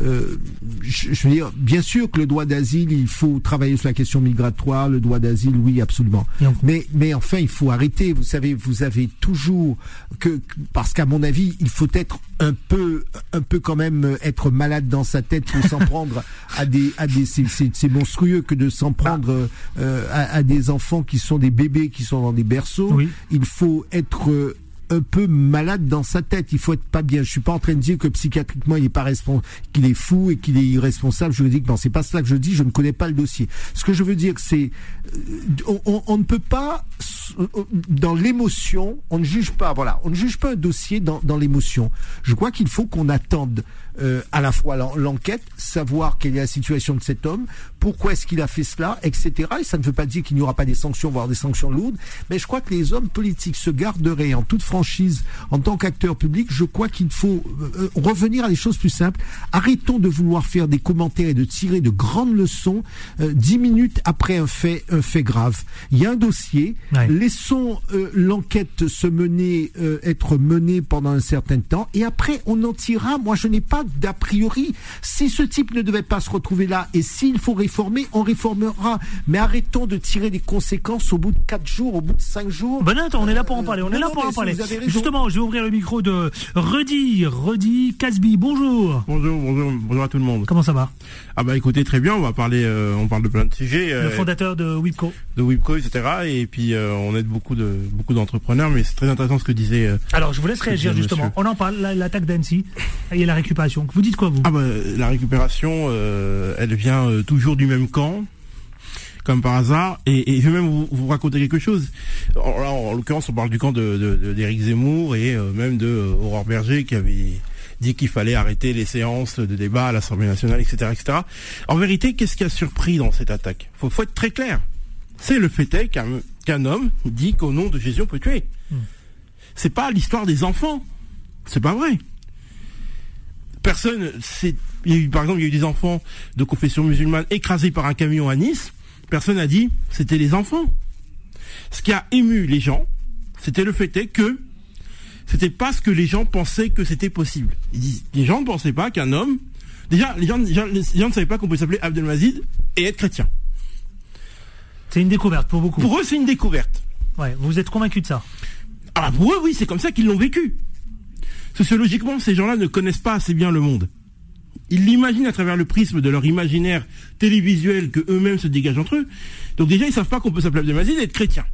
Je, je, veux dire bien sûr que le droit d'asile il faut travailler sur la question migratoire le droit d'asile oui absolument. Mais mais enfin il faut arrêter. Vous savez vous avez toujours que parce qu'à mon avis il faut être un peu un peu quand même être malade dans sa tête pour s'en prendre à des à des c'est monstrueux que de s'en prendre euh, à, des enfants qui sont des bébés qui sont dans des berceaux. Il faut être un peu malade dans sa tête. Il faut être pas bien. Je suis pas en train de dire que psychiatriquement il est pas responsable, qu'il est fou et qu'il est irresponsable juridiquement. C'est pas cela que je dis. Je ne connais pas le dossier. Ce que je veux dire, c'est euh, on, on, ne peut pas euh, dans l'émotion. On ne juge pas. Voilà, on ne juge pas un dossier dans, dans l'émotion. Je crois qu'il faut qu'on attende euh, à la fois l'enquête, savoir quelle est la situation de cet homme, pourquoi est-ce qu'il a fait cela, etc. Et ça ne veut pas dire qu'il n'y aura pas des sanctions, voire des sanctions lourdes, mais je crois que les hommes politiques se garderaient en toute franchise en tant qu'acteurs publics. Je crois qu'il faut euh, euh, revenir à des choses plus simples. Arrêtons de vouloir faire des commentaires et de tirer de grandes leçons dix minutes après un fait, un fait grave. Il y a un dossier. Laissons l'enquête se mener, être menée pendant un certain temps, et après on en tirera. Moi, je n'ai pas d'a priori. Si ce type ne devait pas se retrouver là et s'il faut réformer, on réformera. Mais arrêtons de tirer des conséquences au bout de 4 jours, au bout de 5 jours. Ben attends, on est là pour en parler. On est là pour en parler. Justement, je vais ouvrir le micro de Rudy, Rudy Casby. Bonjour. Bonjour, bonjour, bonjour à tout le monde. Comment ça va? Ah bah écoutez, très bien. On va parler, euh, on parle de plein de sujets. Le fondateur de Wipco. De Wipco, etc. Et puis on aide beaucoup de beaucoup d'entrepreneurs, mais c'est très intéressant ce que disait. Alors je vous laisse réagir justement. On en parle, l'attaque d'Annecy et la récupération. Vous dites quoi vous Ah bah la récupération, elle vient toujours du même camp comme par hasard. Et, et je vais même vous, vous, raconter quelque chose. En, en, l'occurrence, on parle du camp de d'Éric Zemmour et euh, même de euh, Aurore Berger qui avait dit qu'il fallait arrêter les séances de débat à l'Assemblée nationale, etc., etc. En vérité, qu'est-ce qui a surpris dans cette attaque? Faut, faut être très clair. C'est le fait qu'un homme dit qu'au nom de Jésus on peut tuer. Hmm. C'est pas l'histoire des enfants. C'est pas vrai. Personne, c'est, par exemple, il y a eu des enfants de confession musulmane écrasés par un camion à Nice personne n'a dit c'était les enfants. Ce qui a ému les gens, c'était le fait est que c'était pas ce que les gens pensaient que c'était possible. Ils disent, les gens ne pensaient pas qu'un homme, déjà les gens, les gens, les gens ne savaient pas qu'on pouvait s'appeler Abdelmazid et être chrétien. C'est une découverte pour beaucoup. Pour eux, c'est une découverte. Ouais, vous êtes convaincu de ça Ah pour eux, oui, c'est comme ça qu'ils l'ont vécu. Sociologiquement, ces gens-là ne connaissent pas assez bien le monde. Ils l'imaginent à travers le prisme de leur imaginaire télévisuel que eux-mêmes se dégagent entre eux. Donc déjà, ils savent pas qu'on peut s'appeler Abdelmazid et être chrétien.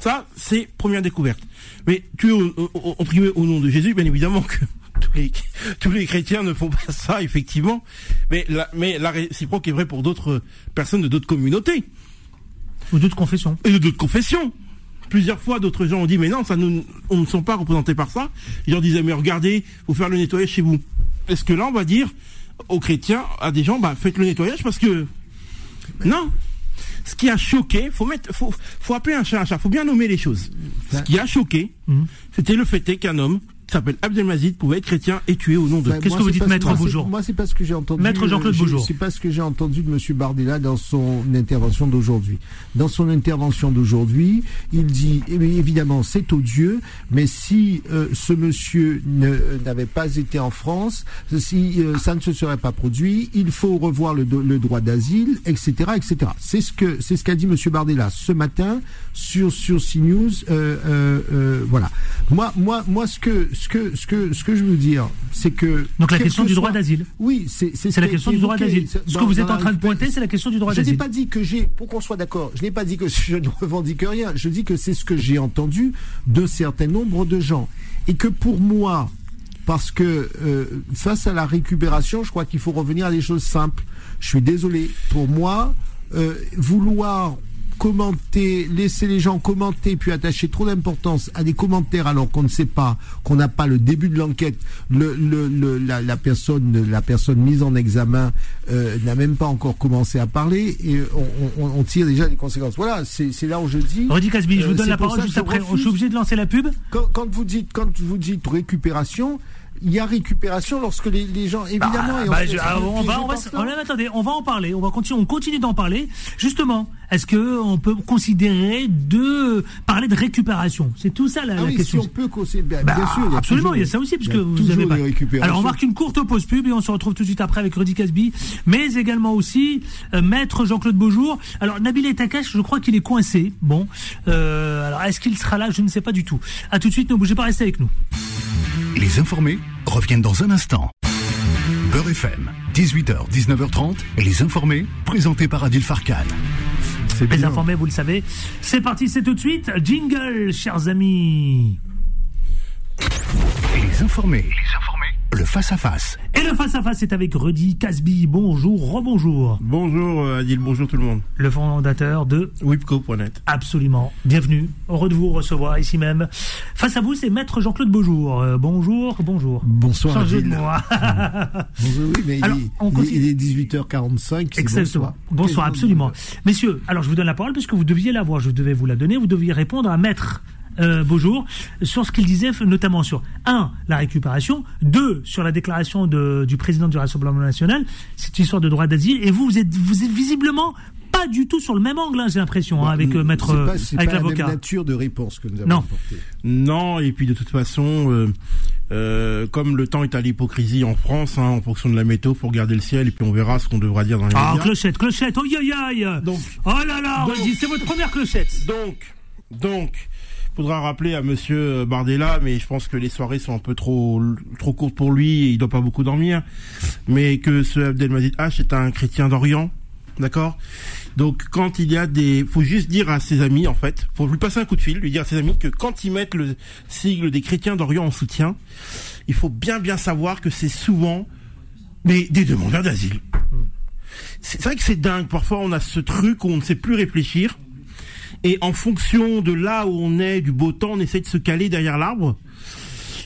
Ça, c'est première découverte. Mais tu es opprimé au nom de Jésus, bien évidemment que tous les, tous les chrétiens ne font pas ça, effectivement. Mais la, mais la réciproque est vraie pour d'autres personnes de d'autres communautés. Ou d'autres confessions. Et de d'autres confessions. Plusieurs fois, d'autres gens ont dit, mais non, ça nous, on ne sont pas représentés par ça. Les gens disaient, mais regardez, faut faire le nettoyage chez vous. Est-ce que là, on va dire aux chrétiens, à des gens, bah, faites le nettoyage parce que, non. Ce qui a choqué, faut mettre, faut, faut appeler un chat un chat, faut bien nommer les choses. Ce qui a choqué, Mmh. c'était le fait qu'un homme s'appelle Abdelmazid pouvait être chrétien et tué au nom de. Bah, Qu'est-ce que vous dites, Maître Beaujour Moi, c'est pas ce que j'ai entendu. Maître Jean-Claude euh, Beaujour. C'est pas ce que j'ai entendu de Monsieur Bardella dans son intervention d'aujourd'hui. Dans son intervention d'aujourd'hui, il dit eh évidemment c'est odieux, mais si euh, ce monsieur ne- n'avait pas été en France, si euh, ça ne se serait pas produit, il faut revoir le, le droit d'asile, etc., etc. C'est ce que c'est ce qu'a dit Monsieur Bardella ce matin sur sur CNews. Euh, euh, euh, voilà. Moi, moi, moi, ce que ce que ce que ce que je veux dire, c'est que Donc la question que du droit d'asile. oui, c'est c'est la question du droit d'asile. Ce que vous êtes en train de pointer, c'est la question du droit Je n'ai d'asile. pas dit que j'ai, pour qu'on soit d'accord, je n'ai pas dit que je ne revendique rien. Je dis que c'est ce que j'ai entendu d'un certain nombre de gens. Et que pour moi, parce que euh, face à la récupération, je crois qu'il faut revenir à des choses simples. Je suis désolé. Pour moi, euh, vouloir commenter, laisser les gens commenter, puis attacher trop d'importance à des commentaires alors qu'on ne sait pas, qu'on n'a pas le début de l'enquête, le, le, le- la, la personne, la personne mise en examen euh, n'a même pas encore commencé à parler et on, on- on tire déjà des conséquences. Voilà, c'est c'est là où je dis. Rudy Casby, je vous Euh, donne la parole juste après. Je suis obligé de lancer la pub. Quand, quand vous dites, quand vous dites récupération, il y a récupération lorsque les, les gens, évidemment. et Bah, on- je- ah, on, et va, je on va, s- là. on va- attendez, on va en parler. On va continuer, on continue d'en parler. Justement, est-ce que on peut considérer de parler de récupération? C'est tout ça la, Ah la oui, si question. on peut bien, Bah, bien sûr. il y a absolument, toujours- il y a ça aussi, y a vous avez pas. Alors on marque une courte pause pub et on se retrouve tout de suite après avec Rudy Casby, mais également aussi euh, Maître Jean-Claude Beaujour. Alors Nabil Takash, je crois qu'il est coincé. Bon, euh, alors est-ce qu'il sera là? Je ne sais pas du tout. À tout de suite, ne bougez pas, restez avec nous. Les informés reviennent dans un instant. Beurre FM, 18h, 19h30, et les informés, présentés par Adil Farkan. C'est Les informés, vous le savez. C'est parti, c'est tout de suite. Jingle, chers amis. Les informés, les informés, le face-à-face. Et le face-à-face est avec Rudy Casby. Bonjour, rebonjour. Bonjour euh, Adil, bonjour tout le monde. Le fondateur de Wipco.net. Absolument. Bienvenue. Heureux de vous recevoir ici même. Face à vous, c'est Maître Jean-Claude Beaujour. Euh, bonjour, bonjour. Bonsoir. Changez de Adil. moi. Bonjour, oui, mais Alors, il, est, on il est- continue. il est 18h45. c'est Exactement. Bonsoir, Bonsoir, absolument. Messieurs, alors je vous donne la parole puisque vous deviez l'avoir, je devais vous la donner, vous deviez répondre à Maître euh, Beaujour sur ce qu'il disait, notamment sur un, la récupération, deux, sur la déclaration de- du président du Rassemblement national, cette histoire de droit d'asile, et vous, vous êtes, vous êtes visiblement pas du tout sur le même angle, hein, j'ai l'impression, hein, avec euh, Maître, C'est pas, c'est avec pas la même l'avocat. nature de réponse que nous avons Non. apportée. Non, et puis de toute façon, euh, Euh, comme le temps est à l'hypocrisie en France, hein, en fonction de la météo, faut regarder le ciel et puis on verra ce qu'on devra dire dans les Ah, médias. clochette, clochette, oh aïe aïe Donc, Oh là là, c'est votre première clochette donc, donc, faudra rappeler à Monsieur Bardella, mais je pense que les soirées sont un peu trop trop courtes pour lui et il doit pas beaucoup dormir, mais que ce Abdelmajid H est un chrétien d'Orient, d'accord? Donc quand il y a des, faut juste dire à ses amis en fait, faut lui passer un coup de fil, lui dire à ses amis que quand ils mettent le sigle des chrétiens d'Orient en soutien, il faut bien bien savoir que c'est souvent mais des demandeurs d'asile. C'est vrai que c'est dingue. Parfois, on a ce truc où on ne sait plus réfléchir. Et en fonction de là où on est, du beau temps, on essaie de se caler derrière l'arbre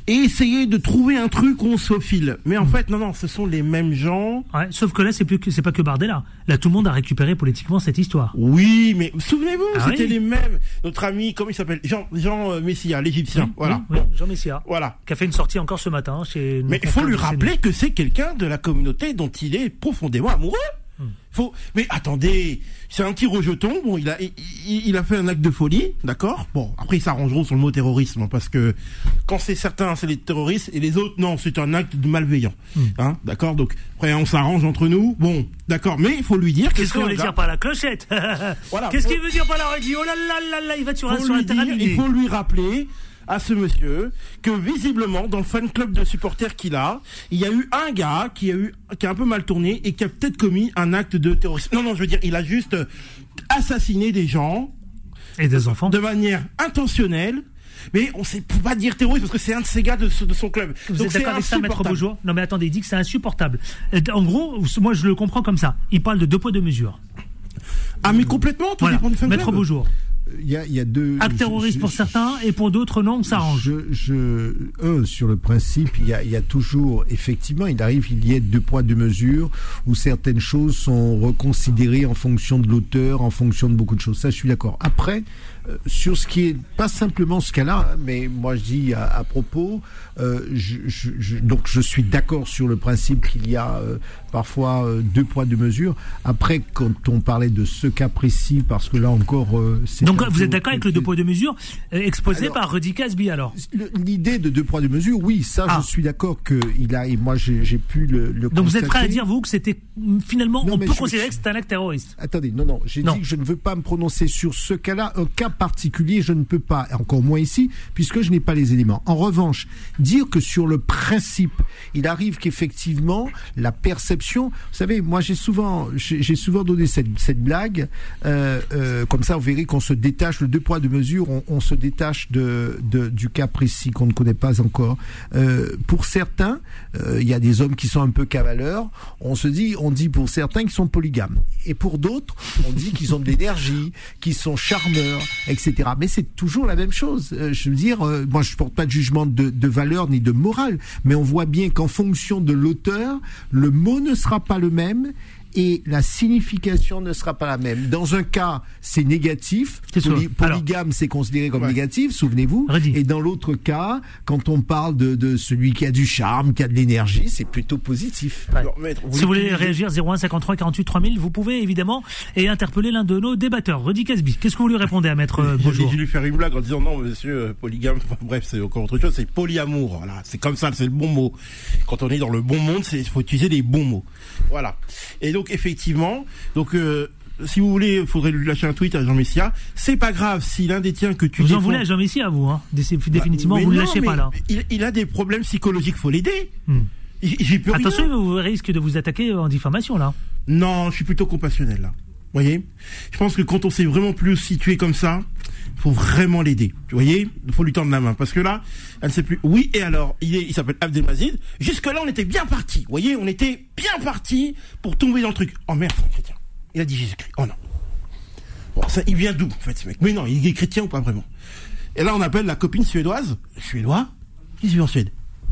et essayer de trouver un truc où on se faufile. Mais en fait, non, non, ce sont les mêmes gens. Ouais, sauf que là, c'est plus que c'est pas que Bardella. Là, tout le monde a récupéré politiquement cette histoire. Oui, mais souvenez-vous, Ah c'était oui. les mêmes. Notre ami, comment il s'appelle? Jean, Jean euh, Messia, l'Égyptien. voilà. Oui, oui, Jean Messia, Voilà. qui a fait une sortie encore ce matin chez. Mais il faut lui rappeler que c'est quelqu'un de la communauté dont il est profondément amoureux. Faut, mais attendez, c'est un petit rejeton. Bon, il a, il, il- a fait un acte de folie, d'accord? Bon, après ils s'arrangeront sur le mot terrorisme, parce que quand c'est certains, c'est les terroristes et les autres, non, c'est un acte de malveillant, Hmm. hein, d'accord? Donc après on s'arrange entre nous. Bon, d'accord, mais il faut lui dire que Qu'est-ce qu'on gars- dire par la clochette? Voilà, Qu'est-ce qu'il veut dire par la Rudy Oh là là là là, il va sur un sur miné. il faut lui rappeler à ce monsieur que visiblement dans le fan club de supporters qu'il a, il y a eu un gars qui a eu qui a un peu mal tourné et qui a peut-être commis un acte de terrorisme. Non non, je veux dire, il a juste assassiné des gens Et des enfants. de manière intentionnelle. Mais on sait pas dire terroriste parce que c'est un de ces gars de, son club. Vous Donc êtes c'est d'accord avec ça, Maître. Beaujour? Non, mais attendez, il dit que c'est insupportable. Euh, En gros, moi, je le comprends comme ça. Il parle de deux poids, deux mesures. Ah mais complètement, tout Voilà. dépend du fan Maître club. Beaujour. Il y a, il y a deux. Acte terroriste je- pour certains et pour d'autres, non, on s'arrange. Je, je, un, sur le principe, il y, a, il y a toujours, effectivement, il arrive qu'il y ait deux poids, deux mesures, où certaines choses sont reconsidérées en fonction de l'auteur, en fonction de beaucoup de choses. Ça, je suis d'accord. Après, sur ce qui est pas simplement ce cas-là, hein, mais moi je dis à, à propos, euh, je, je- je- donc je suis d'accord sur le principe qu'il y a euh, parfois euh, deux poids, deux mesures. Après, quand on parlait de ce cas précis, parce que là encore, euh, c'est Donc, vous êtes d'accord avec le deux poids, deux mesures euh, exposé Alors- par Rudy Casby, alors? L'idée de deux poids deux mesures, oui, ça Ah. je suis d'accord que il a et moi j'ai pu le, le Donc, vous êtes prêt à dire, vous, que c'était. Finalement, Non, on peut considérer que c'est un acte terroriste? Attendez, non, non, j'ai dit que je ne veux pas me prononcer sur ce cas-là, un cas particulier, je ne peux pas, encore moins ici, puisque je n'ai pas les éléments. En revanche, dire que sur le principe, il arrive qu'effectivement, la perception, vous savez, moi j'ai souvent, j'ai j'ai souvent donné cette, cette blague, euh, euh, comme ça vous verrez qu'on se détache, le deux poids, deux mesures, on, on se détache de, de- du cas précis qu'on ne connaît pas encore. Euh, pour certains, euh, il y a des hommes qui sont un peu cavaleurs, on se dit, on dit pour certains qu'ils sont polygames. Et pour d'autres, on dit qu'ils ont de l'énergie, qu'ils sont charmeurs, etc. Mais c'est toujours la même chose. Euh, je veux dire, euh, moi je porte pas de jugement de, de valeur ni de morale, mais on voit bien qu'en fonction de l'auteur, le mot ne sera pas le même et la signification ne sera pas la même. Dans un cas, c'est négatif. Poly- polygame, c'est considéré comme Ouais. négatif, souvenez-vous. Et dans l'autre cas, quand on parle de, de celui qui a du charme, qui a de l'énergie, c'est plutôt positif. Ouais. Alors, maître, Si vous voulez réagir, 01 53 48 3000, vous pouvez évidemment et interpeller l'un de nos débatteurs, Rudy Casby. Qu'est-ce que vous lui répondez à Maître euh, J'ai dû lui faire une blague en disant non monsieur euh, polygame bref c'est encore autre chose c'est polyamour voilà c'est comme ça c'est le bon mot quand on est dans le bon monde c'est faut utiliser les bons mots voilà et donc effectivement donc euh, si vous voulez il faudrait lui lâcher un tweet à Jean Messia c'est pas grave si l'un des tiens que tu Vous en voulez à Jean Messia, vous, hein Définitivement, Bah, Mais vous ne lâchez pas là. il, il a des problèmes psychologiques faut l'aider Hmm. Rien. Attention, vous risquez de vous attaquer en diffamation là. Non, je suis plutôt compassionnel là. Vous voyez? Je pense que quand on s'est vraiment plus situé comme ça, faut vraiment l'aider. Vous voyez Il faut lui tendre la main. Parce que là, elle ne sait plus. Oui, et alors Il, est- il s'appelle Abdelmazid. Jusque-là, on était bien parti. Vous voyez On était bien parti pour tomber dans le truc. Oh merde, c'est un chrétien. Il a dit Jésus-Christ. Oh non. Bon, ça, il vient d'où, en fait, ce mec? Mais non, il est chrétien ou pas vraiment? Et là, on appelle la copine suédoise. Suédois? Qui vit en Suède?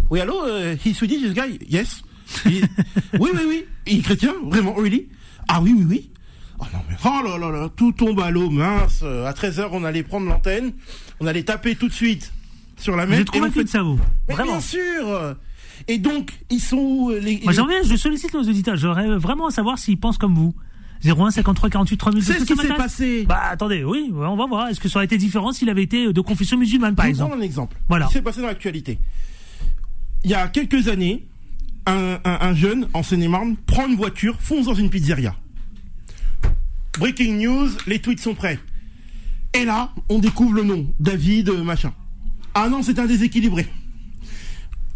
Oui, allô euh, He Swedish, this guy? Yes Il- Oui, oui, oui. Il est chrétien Vraiment Really Ah oui, oui, oui. Oh non, mais oh là là là, tout tombe à l'eau, mince. Euh, À 13h, on allait prendre l'antenne. On allait taper tout de suite sur la Vous même. êtes convaincu de ça, vous Mais Vraiment bien sûr Et donc, ils sont où euh, les... Moi, j'en reviens, je sollicite nos auditeurs. J'aurais vraiment à savoir s'ils pensent comme vous. 01 53 48 3000. C'est ce qui s'est passé. Bah attendez, oui, on va voir. Est-ce que ça aurait été différent s'il avait été de confession musulmane, par Je exemple un exemple. Voilà. Ce qui s'est passé dans l'actualité. il y a quelques années, un, un- un jeune en Seine-et-Marne prend une voiture, fonce dans une pizzeria. Breaking news, les tweets sont prêts. Et là, on découvre le nom, David euh, machin. Ah non, c'est un déséquilibré.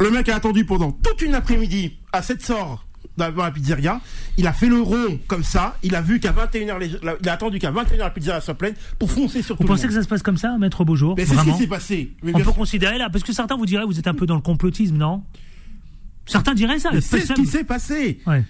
Le mec a attendu pendant toute une après-midi à cette sort dans la pizzeria. Il a fait le rond comme ça. Il a vu qu'à 21h, les- il a attendu qu'à 21h la pizzeria soit pleine pour foncer sur Vous tout le pensez monde. que ça se passe comme ça, Maître Beaujour Mais c'est ce qui s'est passé. Mais On peut sûr. considérer là, parce que certains vous diraient, vous êtes un peu dans le complotisme, non? Certains diraient ça. C'est ce qui s'est passé. Ouais.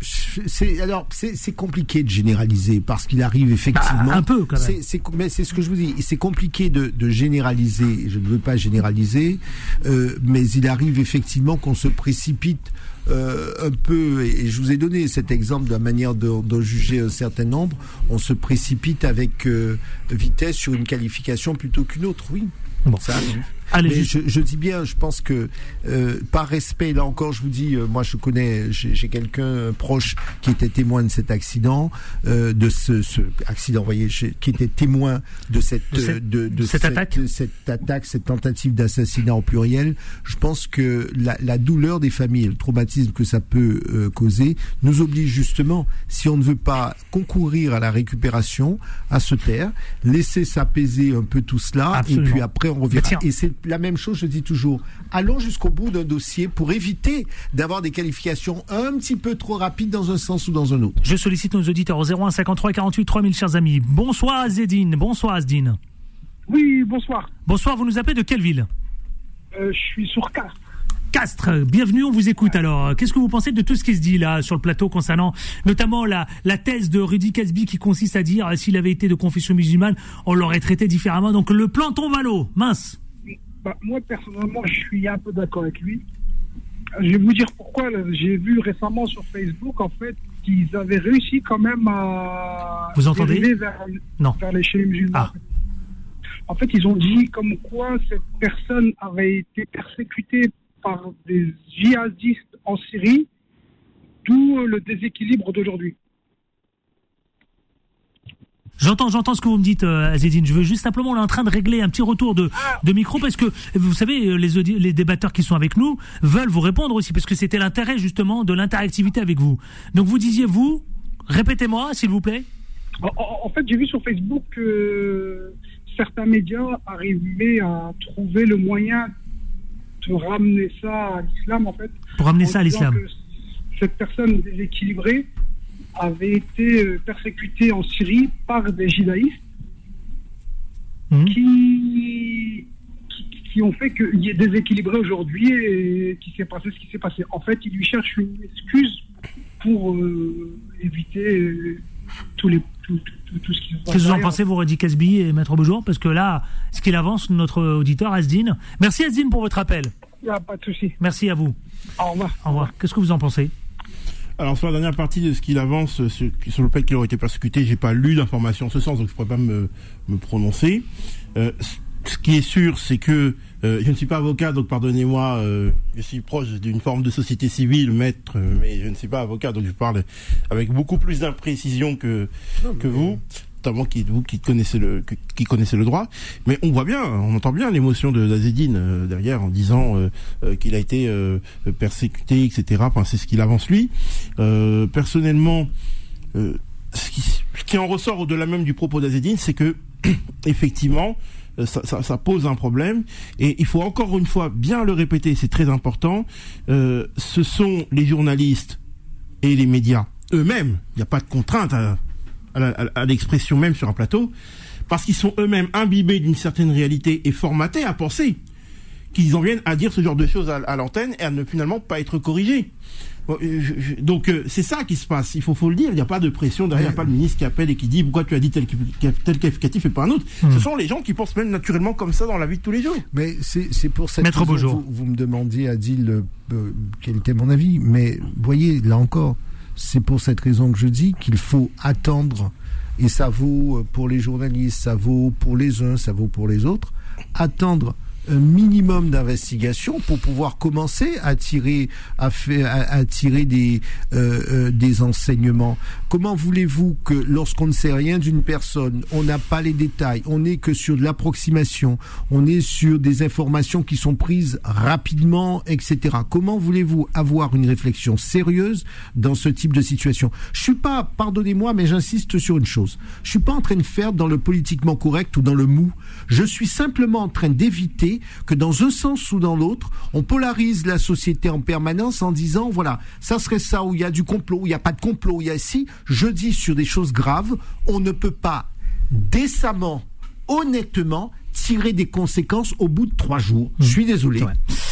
C'est alors c'est compliqué de généraliser parce qu'il arrive effectivement Bah, un peu, quand même. C'est- mais c'est ce que je vous dis. C'est compliqué de, de généraliser. Je ne veux pas généraliser euh, mais il arrive effectivement qu'on se précipite euh, un peu. Et je vous ai donné cet exemple de la manière de, de juger un certain nombre. On se précipite avec euh, vitesse sur une qualification plutôt qu'une autre. Oui Bon. ça arrive Allez, mais juste- je, je dis bien, je pense que euh, par respect, là encore, je vous dis, euh, moi je connais, j'ai quelqu'un euh, proche qui était témoin de cet accident, euh, de ce, ce accident, vous voyez, qui était témoin de cette, De cette- de, de cette attaque. cette attaque, cette tentative d'assassinat au pluriel. Je pense que la, la douleur des familles, le traumatisme que ça peut euh, causer, nous oblige justement, si on ne veut pas concourir à la récupération, à se taire, laisser s'apaiser un peu tout cela, Absolument. et puis après on reviendra. Et c'est la même chose, je dis toujours. Allons jusqu'au bout d'un dossier pour éviter d'avoir des qualifications un petit peu trop rapides dans un sens ou dans un autre. Je sollicite nos auditeurs au 01 53 48 3000, chers amis. Bonsoir Azedine. Bonsoir Asdine. Oui, bonsoir. Bonsoir, vous nous appelez de quelle ville? Euh, je suis sur Castres. Castres, bienvenue, on vous écoute alors. Qu'est-ce que vous pensez de tout ce qui se dit là sur le plateau concernant notamment la, la thèse de Rudy Casby qui consiste à dire euh, s'il avait été de confession musulmane, on l'aurait traité différemment. Donc le plan tombe à l'eau, mince. Bah, moi, personnellement, je suis un peu d'accord avec lui. Je vais vous dire pourquoi. J'ai vu récemment sur Facebook, en fait, qu'ils avaient réussi quand même à Vous entendez vers, Non. vers les chez les musulmans. Ah. En fait, ils ont dit comme quoi cette personne avait été persécutée par des djihadistes en Syrie, d'où le déséquilibre d'aujourd'hui. J'entends, j'entends ce que vous me dites, euh, Azedine. Je veux juste simplement, on est en train de régler un petit retour de, de micro parce que vous savez, euh, les, les débatteurs qui sont avec nous veulent vous répondre aussi parce que c'était l'intérêt justement de l'interactivité avec vous. Donc vous disiez vous, répétez-moi s'il vous plaît. En, fait, j'ai vu sur Facebook que certains médias arrivaient à trouver le moyen de ramener ça à l'islam, en fait. Pour ramener en ça à l'islam. Cette personne déséquilibrée avait été euh, persécutée en Syrie par des djihadistes Mhm. qui, qui, qui ont fait qu'il y ait déséquilibré aujourd'hui et qu'il s'est passé ce qui s'est passé. En fait, ils lui cherchent une excuse pour euh, éviter euh, tous les, tout, tout, tout, ce qui. Qu'est-ce que vous en pensez, vous, Rudy Casby et Maître Beaujour? Parce que là, ce qu'il avance, notre auditeur, Asdine. Merci Asdine pour votre appel. Il n'y a pas de souci. Merci à vous. Au revoir. Au revoir. Qu'est-ce que vous en pensez? Alors sur la dernière partie de ce qu'il avance euh, sur, sur le fait qu'il aurait été persécuté, j'ai pas lu d'informations en ce sens, donc je pourrais pas me, me prononcer. Euh, ce qui est sûr, c'est que euh, je ne suis pas avocat, donc pardonnez-moi, euh, je suis proche d'une forme de société civile, maître, mais je ne suis pas avocat, donc je parle avec beaucoup plus d'imprécision que que vous, notamment qui vous qui connaissez le qui connaissez le droit. Mais on voit bien, on entend bien l'émotion de euh, derrière en disant euh, euh, qu'il a été persécuté, etc. C'est ce qu'il avance lui. Personnellement, ce, qui, en ressort au-delà même du propos d'Azedine, c'est que effectivement, ça, ça- pose un problème. Et il faut encore une fois bien le répéter, c'est très important. ce sont les journalistes et les médias eux-mêmes. Il n'y a pas de contrainte à, à l'expression même sur un plateau, parce qu'ils sont eux-mêmes imbibés d'une certaine réalité et formatés à penser qu'ils en viennent à dire ce genre de choses à, à l'antenne et à ne finalement pas être corrigés. Euh, Donc euh, c'est ça qui se passe. Il faut, faut le dire. Il n'y a pas de pression derrière. Il n'y a pas le ministre qui appelle et qui dit pourquoi tu as dit tel, tel qualificatif et pas un autre. Ce sont les gens qui pensent même naturellement comme ça dans la vie de tous les jours. Mais c'est pour cette Maître raison, vous, vous me demandiez, Adil, euh, euh, quel était mon avis. Mais voyez, là encore, c'est pour cette raison que je dis qu'il faut attendre, et ça vaut euh, pour les journalistes, ça vaut pour les uns, ça vaut pour les autres, attendre un minimum d'investigation pour pouvoir commencer à tirer, à tirer des, euh, euh, des enseignements. Comment voulez-vous que lorsqu'on ne sait rien d'une personne, on n'a pas les détails, on n'est que sur de l'approximation, on est sur des informations qui sont prises rapidement, etc. Comment voulez-vous avoir une réflexion sérieuse dans ce type de situation? Je suis pas, pardonnez-moi, mais j'insiste sur une chose. Je suis pas en train de faire dans le politiquement correct ou dans le mou. Je suis simplement en train d'éviter que dans un sens ou dans l'autre, on polarise la société en permanence en disant, voilà, ça serait ça où il y a du complot, où il n'y a pas de complot, il y a ici. Je dis sur des choses graves, on ne peut pas décemment, honnêtement, tirer des conséquences au bout de trois jours. Je suis désolé.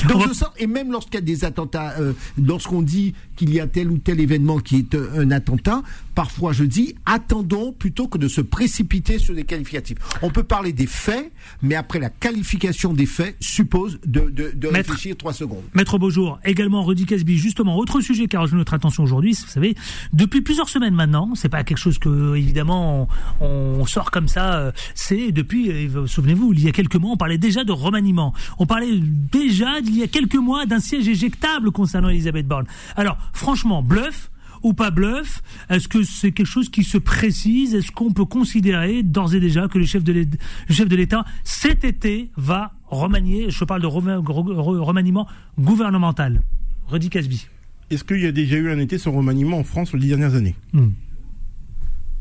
Donc je sens, et même lorsqu'il y a des attentats, euh, lorsqu'on dit qu'il y a tel ou tel événement qui est un attentat, parfois je dis attendons plutôt que de se précipiter sur des qualificatifs. On peut parler des faits, mais après la qualification des faits suppose de, de, réfléchir trois secondes. Maître Beaujour, également Rudy Casby, justement, autre sujet qui a rejoint notre attention aujourd'hui, vous savez, depuis plusieurs semaines maintenant, c'est pas quelque chose que, évidemment, on, sort comme ça, euh, c'est depuis, euh, souvenez-vous, il y a quelques mois, on parlait déjà de remaniement. On parlait déjà, il y a quelques mois, d'un siège éjectable concernant Elisabeth Borne. Alors, franchement, bluff ou pas bluff Est-ce que c'est quelque chose qui se précise? Est-ce qu'on peut considérer d'ores et déjà que le chef de l'État, cet été, va remanier, je parle de remaniement gouvernemental? Rudy Casby. Est-ce qu'il y a déjà eu un été sans remaniement en France les dix dernières années? Hmm.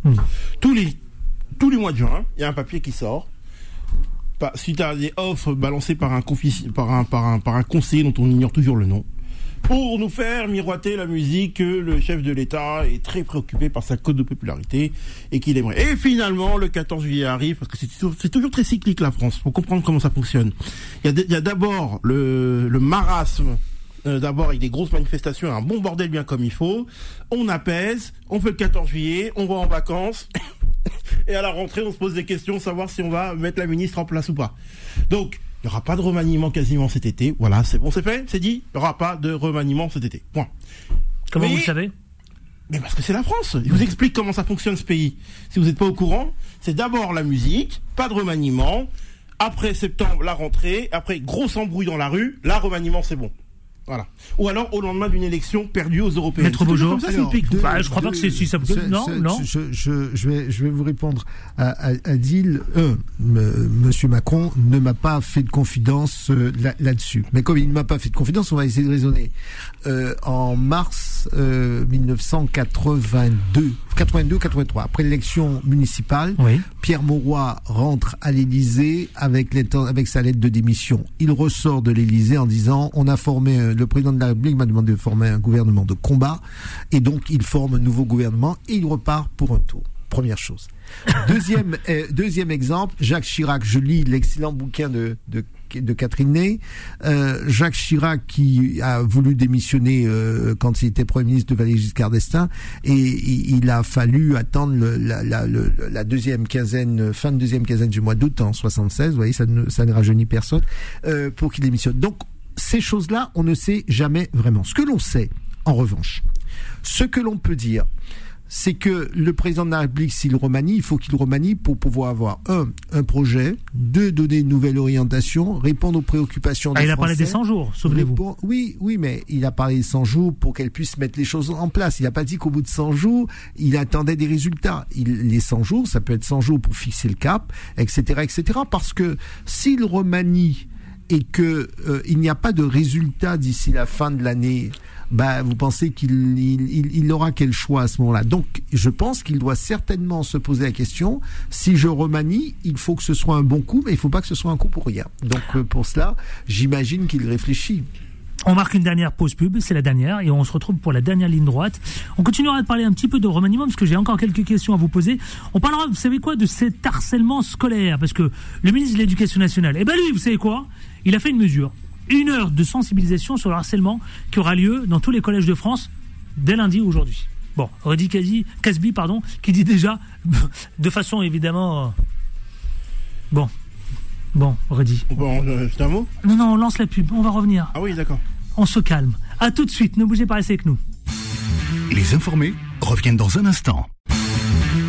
Hmm. Tous, les, tous les mois de juin, il y a un papier qui sort suite à des offres balancées par un, par un, par un, par un conseiller dont on ignore toujours le nom, pour nous faire miroiter la musique que le chef de l'État est très préoccupé par sa cote de popularité et qu'il aimerait. Et finalement, le 14 juillet arrive, parce que c'est toujours, très cyclique la France, pour comprendre comment ça fonctionne. Il y a d'abord le, le marasme euh, d'abord avec des grosses manifestations, un bon bordel bien comme il faut. On apaise, on fait le 14 juillet, on va en vacances. et à la rentrée, on se pose des questions, savoir si on va mettre la ministre en place ou pas. Donc, il n'y aura pas de remaniement quasiment cet été. Voilà, c'est bon, c'est fait, c'est dit. Il n'y aura pas de remaniement cet été. Point. Comment vous le savez? Mais parce que c'est la France. Je vous explique comment ça fonctionne ce pays. Si vous n'êtes pas au courant, c'est d'abord la musique, pas de remaniement. Après septembre, la rentrée. Après, gros embrouille dans la rue. Là, remaniement, c'est bon. Voilà. Ou alors au lendemain d'une élection perdue aux européennes. Maître Beaujour. Ça, alors, bah, je crois pas que c'est si ça. Non, non. Je, je, je, vais, je vais vous répondre à, à, à Dil. Euh, Monsieur Macron ne m'a pas fait de confidence euh, là-dessus. Mais comme il ne m'a pas fait de confidence, on va essayer de raisonner. Euh, en mars euh, 1982, 82-83, après l'élection municipale, oui. Pierre Mauroy rentre à l'Élysée avec, avec sa lettre de démission. Il ressort de l'Élysée en disant on a formé le président de la République m'a demandé de former un gouvernement de combat, et donc il forme un nouveau gouvernement et il repart pour un tour. Première chose. Deuxième, euh, deuxième exemple, Jacques Chirac. Je lis l'excellent bouquin de, de, de Catherine Ney. Euh, Jacques Chirac qui a voulu démissionner euh, quand il était Premier ministre de Valéry Giscard d'Estaing et il, a fallu attendre le, la, la, la, deuxième quinzaine, fin de deuxième quinzaine du mois d'août en 76. Vous voyez, ça ne, ça ne rajeunit personne euh, pour qu'il démissionne. Donc ces choses-là, on ne sait jamais vraiment. Ce que l'on sait, en revanche, ce que l'on peut dire, c'est que le président de la République, s'il remanie, il faut qu'il remanie pour pouvoir avoir un, un projet, deux, donner une nouvelle orientation, répondre aux préoccupations ah, des il a parlé des 100 jours, souvenez-vous. Oui, oui, mais il a parlé des 100 jours pour qu'elle puisse mettre les choses en place. Il n'a pas dit qu'au bout de 100 jours, il attendait des résultats. Il, les 100 jours, ça peut être 100 jours pour fixer le cap, etc., etc. Parce que s'il remanie et que euh, il n'y a pas de résultat d'ici la fin de l'année, bah, vous pensez qu'il il, il, aura quel choix à ce moment-là? Donc, je pense qu'il doit certainement se poser la question si je remanie, il faut que ce soit un bon coup, mais il faut pas que ce soit un coup pour rien. Donc, euh, pour cela, j'imagine qu'il réfléchit. On marque une dernière pause pub, c'est la dernière, et on se retrouve pour la dernière ligne droite. On continuera de parler un petit peu de remaniement, parce que j'ai encore quelques questions à vous poser. On parlera, vous savez quoi, de cet harcèlement scolaire, parce que le ministre de l'Éducation nationale, eh ben lui, vous savez quoi? Il a fait une mesure. Une heure de sensibilisation sur le harcèlement qui aura lieu dans tous les collèges de France dès lundi aujourd'hui. Bon, Rudy Casby, pardon, qui dit déjà, de façon évidemment... Euh, bon, Bon, Rudy. Bon, euh, c'est un mot Non, non, on lance la pub, on va revenir. Ah oui, d'accord. On se calme. À tout de suite, ne bougez pas, restez avec nous. Les informés reviennent dans un instant.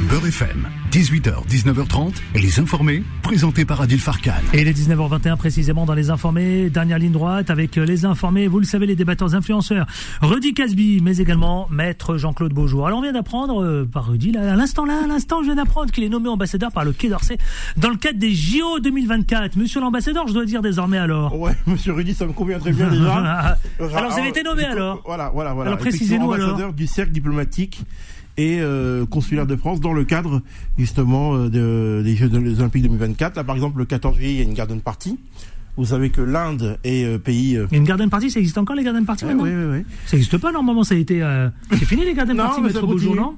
Beurre FM, 18h, 19h30, Les Informés, présentés par Adil Farkan. Et il est 19h21 précisément dans Les Informés, dernière ligne droite avec euh, Les Informés, vous le savez, les débatteurs influenceurs, Rudy Casby, mais également Maître Jean-Claude Beaujour. Alors on vient d'apprendre euh, par Rudy, là, à l'instant là, à l'instant, je viens d'apprendre qu'il est nommé ambassadeur par le Quai d'Orsay dans le cadre des JO 2024. Monsieur l'ambassadeur, je dois dire désormais alors. Ouais, monsieur Rudy, ça me convient très bien déjà. alors vous avez été nommé alors Voilà, voilà, voilà. Alors précisez-nous alors. Ambassadeur du cercle diplomatique et euh, consulaire de France dans le cadre justement euh, de, des Jeux Olympiques 2024. Là, par exemple, le 14 juillet, il y a une garden party. Vous savez que l'Inde est euh, pays. Il y a une garden party, ça existe encore les garden party oui, maintenant oui, oui, oui. Ça n'existe pas normalement, ça a été. C'est fini les garden Non, mais Maître Beaujour, non?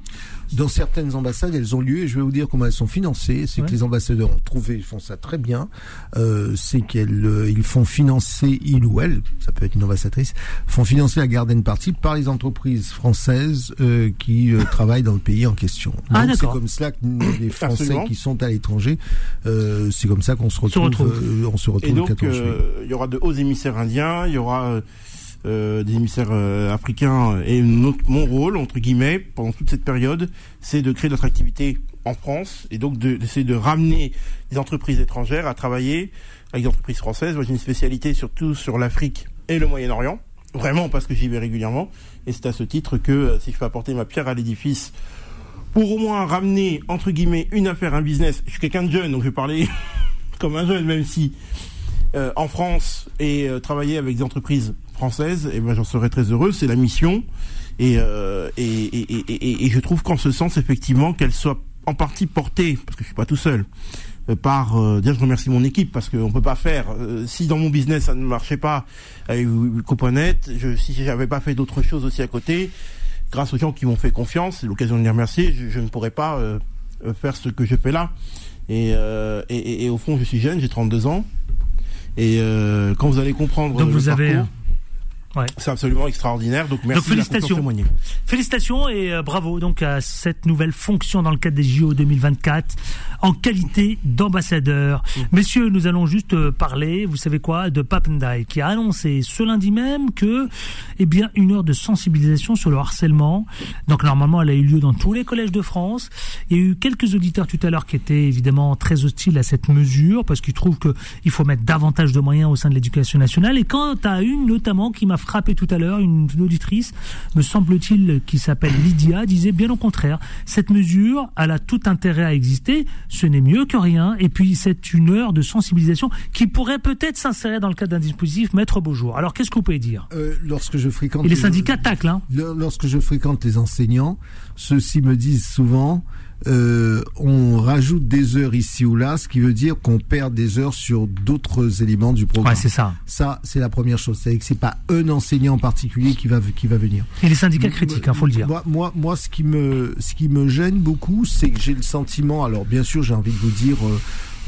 Dans certaines ambassades, elles ont lieu et je vais vous dire comment elles sont financées. C'est Ouais. que les ambassadeurs ont trouvé, ils font ça très bien. Euh, c'est qu'ils euh, ils font financer, il ou elle, ça peut être une ambassadrice, font financer la Garden Party par les entreprises françaises euh, qui euh, travaillent dans le pays en question. Ah, c'est comme cela que nous, les Français Absolument. qui sont à l'étranger, euh, c'est comme ça qu'on se retrouve. retrouve. euh, on se retrouve Et le donc, 14 juillet. euh, il y aura de hauts émissaires indiens, il y aura euh, euh, des émissaires euh, africains. Et notre, mon rôle, entre guillemets, pendant toute cette période, c'est de créer de l'attractivité en France et donc de- d'essayer de, ramener des entreprises étrangères à travailler avec des entreprises françaises. Moi, j'ai une spécialité surtout sur l'Afrique et le Moyen-Orient. Vraiment parce que j'y vais régulièrement. Et c'est à ce titre que euh, si je peux apporter ma pierre à l'édifice pour au moins ramener, entre guillemets, une affaire, un business. Je suis quelqu'un de jeune, donc je vais parler comme un jeune, même si euh, en France et euh, travailler avec des entreprises françaises, et ben j'en serais très heureux. C'est la mission, et, euh, et, et, et, et- je trouve qu'en ce sens, effectivement, qu'elle soit en partie portée, parce que je suis pas tout seul, euh, par euh, déjà je remercie mon équipe parce qu'on peut pas faire euh, si dans mon business ça ne marchait pas avec Copanet, je si j'avais pas fait d'autres choses aussi à côté grâce aux gens qui m'ont fait confiance c'est l'occasion de les remercier je, je ne pourrais pas euh, faire ce que je fais là et, et, et- et au fond je suis jeune j'ai 32 ans et quand vous allez comprendre Donc le vous avez, Ouais. c'est absolument extraordinaire donc merci Donc, félicitations. de. Félicitations et euh, bravo donc à cette nouvelle fonction dans le cadre des JO 2024 en qualité d'ambassadeur. Messieurs, nous allons juste euh, parler, vous savez quoi, de Papendai qui a annoncé ce lundi même que, eh bien, une heure de sensibilisation sur le harcèlement. Donc normalement, elle a eu lieu dans tous les collèges de France. Il y a eu quelques auditeurs tout à l'heure qui étaient évidemment très hostiles à cette mesure parce qu'ils trouvent que il faut mettre davantage de moyens au sein de l'éducation nationale. Et quant à une notamment qui m'a frappé tout à l'heure, une auditrice, me semble-t-il, qui s'appelle Lydia, disait bien au contraire, cette mesure, elle a tout intérêt à exister, ce n'est mieux que rien, et puis c'est une heure de sensibilisation qui pourrait peut-être s'insérer dans le cadre d'un dispositif Maître Beaujour. Alors qu'est-ce que vous pouvez dire? Euh, lorsque je fréquente Et les syndicats taclent, hein Lorsque je fréquente les enseignants, ceux-ci me disent souvent, euh, on rajoute des heures ici ou là, ce qui veut dire qu'on perd des heures sur d'autres éléments du programme. Ouais, c'est ça. Ça, c'est la première chose. C'est que c'est pas un enseignant en particulier qui va qui va venir. Et les syndicats critiquent, hein, faut le dire. Moi, moi, moi, ce qui me, ce qui me gêne beaucoup, c'est que j'ai le sentiment. Alors, bien sûr, j'ai envie de vous dire. euh,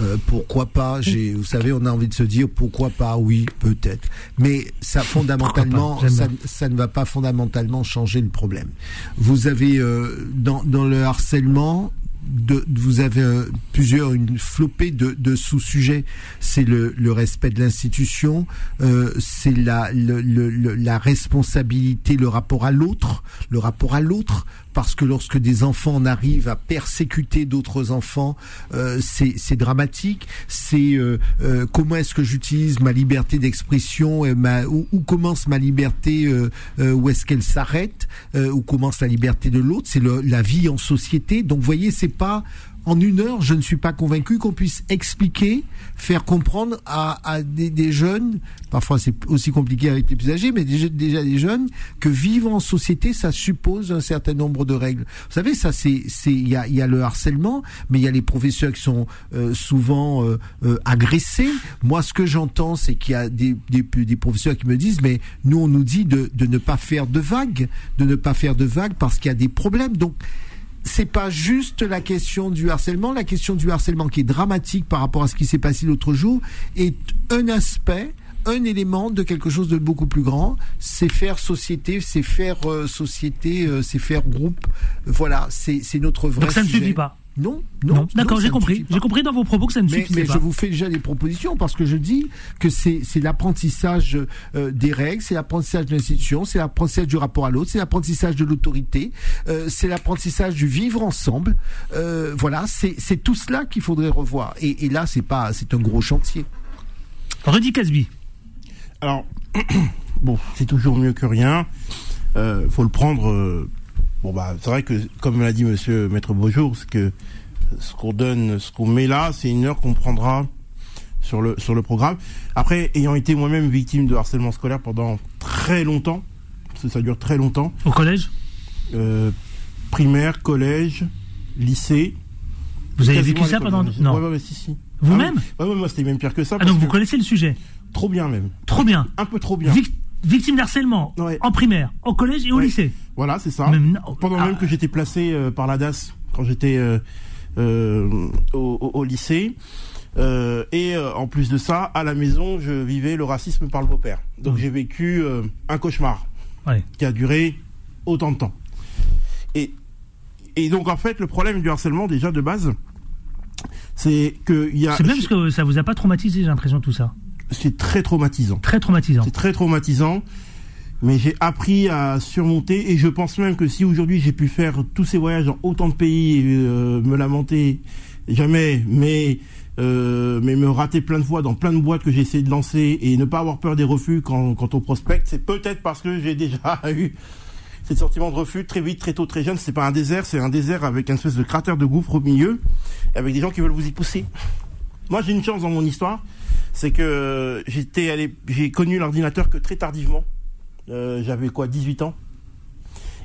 euh, pourquoi pas J'ai, vous savez, on a envie de se dire pourquoi pas. Oui, peut-être. Mais ça, fondamentalement, ça, ne va pas fondamentalement changer le problème. Vous avez euh, dans, dans le harcèlement. De, vous avez euh, plusieurs une flopée de, de sous-sujets. C'est le, le respect de l'institution, euh, c'est la, le- le- le- la responsabilité, le rapport à l'autre, le rapport à l'autre, parce que lorsque des enfants en arrivent à persécuter d'autres enfants, euh, c'est dramatique. C'est euh, euh, comment est-ce que j'utilise ma liberté d'expression, et où, commence ma liberté, où est-ce qu'elle s'arrête, où commence la liberté de l'autre? C'est la vie en société. Donc, vous voyez, c'est pas en une heure, je ne suis pas convaincu qu'on puisse expliquer, faire comprendre à, à des, des jeunes, parfois c'est aussi compliqué avec les plus âgés, mais déjà, déjà des jeunes, que vivre en société, ça suppose un certain nombre de règles. Vous savez, ça c'est, il y a, y a le harcèlement, mais il y a les professeurs qui sont euh, souvent euh, euh, agressés. Moi, ce que j'entends, c'est qu'il y a des, des, des professeurs qui me disent, mais nous, on nous dit de, de ne pas faire de vagues, de ne pas faire de vagues parce qu'il y a des problèmes. Donc, c'est pas juste la question du harcèlement. La question du harcèlement qui est dramatique par rapport à ce qui s'est passé l'autre jour est un aspect, un élément de quelque chose de beaucoup plus grand. C'est faire société, c'est faire euh, société, euh, c'est faire groupe. Voilà, c'est notre vrai Donc ça ne sujet. suffit pas. Non, non. Non, d'accord, j'ai compris. J'ai compris dans vos propos que ça ne Mais, suffisait mais pas. je vous fais déjà des propositions parce que je dis que c'est c'est l'apprentissage euh, des règles, c'est l'apprentissage de l'institution, c'est l'apprentissage du rapport à l'autre, c'est l'apprentissage de l'autorité, euh, c'est l'apprentissage du vivre ensemble. Euh, voilà, c'est c'est tout cela qu'il faudrait revoir. Et, et là, c'est pas c'est un gros chantier. Rudy Casby. Alors, bon, c'est toujours mieux que rien. Euh, faut le prendre. Bon bah, c'est vrai que, comme l'a dit Monsieur Maître Beaujour, ce que ce qu'on donne, ce qu'on met là, c'est une heure qu'on prendra sur le sur le programme. Après, ayant été moi-même victime de harcèlement scolaire pendant très longtemps, parce que ça dure très longtemps. Au collège? Euh, Primaire, collège, lycée. Vous avez vécu ça pendant- non. Ouais, ouais, ouais, si, si. Vous-même ah, oui. Ouais, ouais, moi c'était même pire que ça. Ah, donc vous connaissez le sujet? Trop bien même. Trop bien. Un peu trop bien. Vic- victime d'harcèlement en primaire, au collège et au lycée. Voilà, c'est ça. Même- Pendant ah. même que j'étais placé euh, par la DAS quand j'étais euh, euh, au, lycée. Et en plus de ça, à la maison, je vivais le racisme par le beau-père. Donc j'ai vécu un cauchemar Ouais. qui a duré autant de temps. Et, et donc en fait, le problème du harcèlement déjà de base, c'est que y a. C'est bien parce que ça vous a pas traumatisé, j'ai l'impression, tout ça. C'est très traumatisant. Très traumatisant. C'est très traumatisant. Mais j'ai appris à surmonter et je pense même que si aujourd'hui j'ai pu faire tous ces voyages dans autant de pays et euh, me lamenter jamais, mais euh, mais me rater plein de fois dans plein de boîtes que j'ai essayé de lancer et ne pas avoir peur des refus quand, quand on prospecte, c'est peut-être parce que j'ai déjà eu ce sentiment de refus très vite, très tôt, très jeune. C'est pas un désert, c'est un désert avec une espèce de cratère de gouffre au milieu, avec des gens qui veulent vous y pousser. Moi, j'ai une chance dans mon histoire, c'est que j'étais j'ai connu l'ordinateur que très tardivement. Euh, J'avais quoi, 18 ans,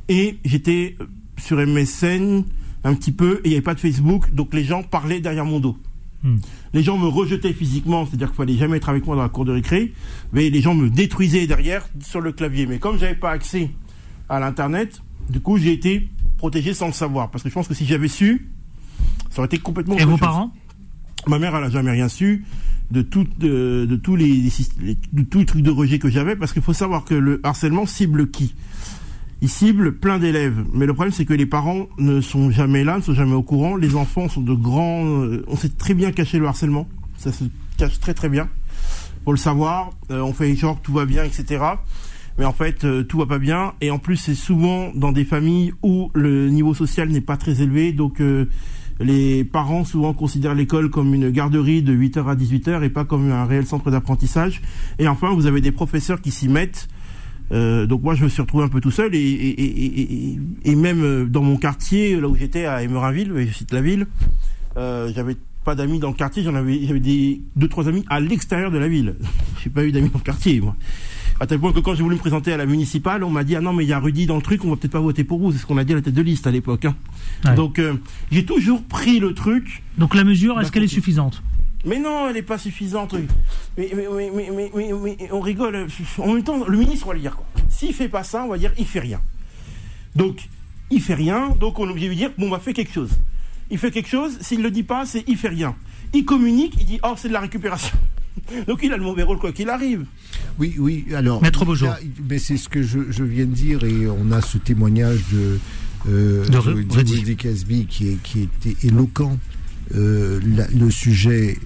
et j'étais sur MSN un petit peu, et il n'y avait pas de Facebook, donc les gens parlaient derrière mon dos. Hmm. Les gens me rejetaient physiquement, c'est-à-dire qu'il fallait jamais être avec moi dans la cour de récré, mais les gens me détruisaient derrière sur le clavier. Mais comme j'avais pas accès à l'internet, du coup j'ai été protégé sans le savoir, parce que je pense que si j'avais su, ça aurait été complètement. Et vos chose. parents? Ma mère, elle a jamais rien su de tout, de, tous les, de tous les trucs de rejet que j'avais, parce qu'il faut savoir que le harcèlement cible qui? Il cible plein d'élèves, mais le problème c'est que les parents ne sont jamais là, ne sont jamais au courant. Les enfants sont de grands, euh, on sait très bien cacher le harcèlement, ça se cache très très bien. Faut le savoir, euh, on fait genre tout va bien, etc. Mais en fait, euh, tout va pas bien. Et en plus, c'est souvent dans des familles où le niveau social n'est pas très élevé. Donc, les parents souvent considèrent l'école comme une garderie de 8h à 18h et pas comme un réel centre d'apprentissage. Et enfin, vous avez des professeurs qui s'y mettent. Euh, donc moi, je me suis retrouvé un peu tout seul et, et, même euh, dans mon quartier, là où j'étais à Emerinville, je cite la ville, euh, j'avais pas d'amis dans le quartier, j'en avais, j'avais des deux trois amis à l'extérieur de la ville. J'ai pas eu d'amis dans le quartier, moi. À tel point que quand j'ai voulu me présenter à la municipale, on m'a dit ah non mais il y a Rudy dans le truc, on va peut-être pas voter pour vous. C'est ce qu'on a dit à la tête de liste à l'époque. hein. Ouais. Donc euh, j'ai toujours pris le truc. Donc la mesure, est-ce qu'elle est suffisante? Mais non, elle est pas suffisante. oui. Mais, on rigole. En même temps, le ministre, on va lui dire quoi? S'il fait pas ça, on va dire il fait rien. Donc, il fait rien, donc on est obligé de lui dire bon, on va faire quelque chose. Il fait quelque chose, s'il le dit pas, c'est il fait rien. Il communique, il dit oh, c'est de la récupération. Donc il a le mauvais rôle quoi qu'il arrive. Oui, oui. Alors, Maître Beaujour. Mais c'est ce que je, je viens de dire et on a ce témoignage de, euh, De Casby qui, est, qui était éloquent. Euh, la- le sujet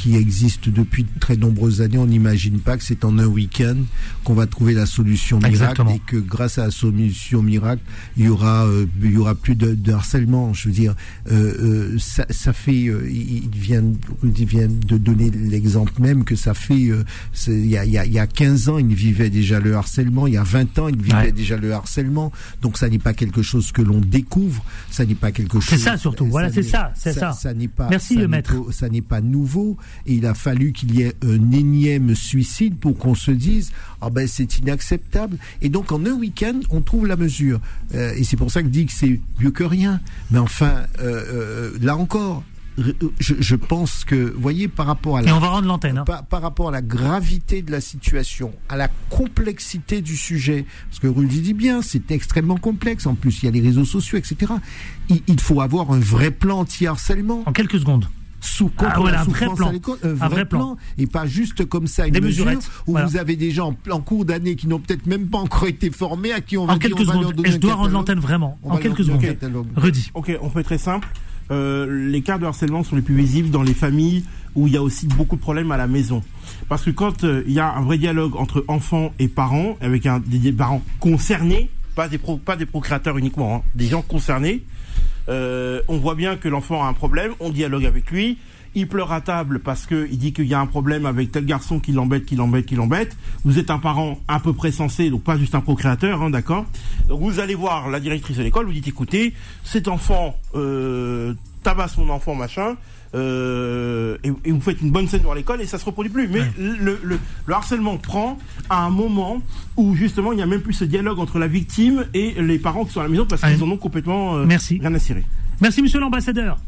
qui existe depuis de très nombreuses années, on n'imagine pas que c'est en un week-end qu'on va trouver la solution miracle Exactement. et que grâce à la solution miracle, il y aura, euh, il y aura plus de, de harcèlement. Je veux dire, euh, euh, ça, ça fait, euh, il vient, il vient de donner l'exemple même que ça fait, il y a, il y, a, il y a 15 ans, il vivait déjà le harcèlement, il y a 20 ans, il vivait Ouais. déjà le harcèlement. Donc ça n'est pas quelque chose que l'on découvre, ça n'est pas quelque chose. C'est ça, surtout. Voilà, c'est n'est- ça, c'est ça. n'est pas. Merci, ça le n'est maître. pas- ça n'est pas nouveau et il a fallu qu'il y ait un énième suicide pour qu'on se dise ah ben c'est inacceptable et donc en un week-end on trouve la mesure Euh, et c'est pour ça que je dis que c'est mieux que rien mais enfin euh, euh, là encore je, je pense que vous voyez par rapport à la Et on va rendre l'antenne. hein. par, par rapport à la gravité de la situation, à la complexité du sujet, parce que Rudy dit bien, c'est extrêmement complexe. En plus, il y a les réseaux sociaux, etc. Il, il faut avoir un vrai plan anti-harcèlement. En quelques secondes. Sous Ah, voilà, la un vrai plan. un, vrai, vrai plan. plan. et pas juste comme ça une Des mesure où Voilà. vous avez des gens en, cours d'année qui n'ont peut-être même pas encore été formés à qui on va En dire, quelques on va leur secondes. donner Et je dois rendre l'antenne vraiment. On En quelques secondes. Rudy. Ok, on fait très simple. euh, les cas de harcèlement sont les plus visibles dans les familles où il y a aussi beaucoup de problèmes à la maison. Parce que quand euh, il y a un vrai dialogue entre enfants et parents, avec un, des, des parents concernés, pas des, pro, pas des procréateurs uniquement, hein, des gens concernés, euh, on voit bien que l'enfant a un problème, on dialogue avec lui, il pleure à table parce que il dit qu'il y a un problème avec tel garçon qui l'embête, qui l'embête, qui l'embête. Vous êtes un parent à peu près sensé, donc pas juste un procréateur, hein, d'accord vous allez voir la directrice de l'école, vous dites écoutez, cet enfant euh, tabasse mon enfant, machin. Euh, et, et vous faites une bonne scène dans l'école et ça se reproduit plus. Mais le, le, le harcèlement prend à un moment où justement il n'y a même plus ce dialogue entre la victime et les parents qui sont à la maison parce qu'ils en ont complètement euh, Merci. rien à cirer. Merci monsieur l'ambassadeur.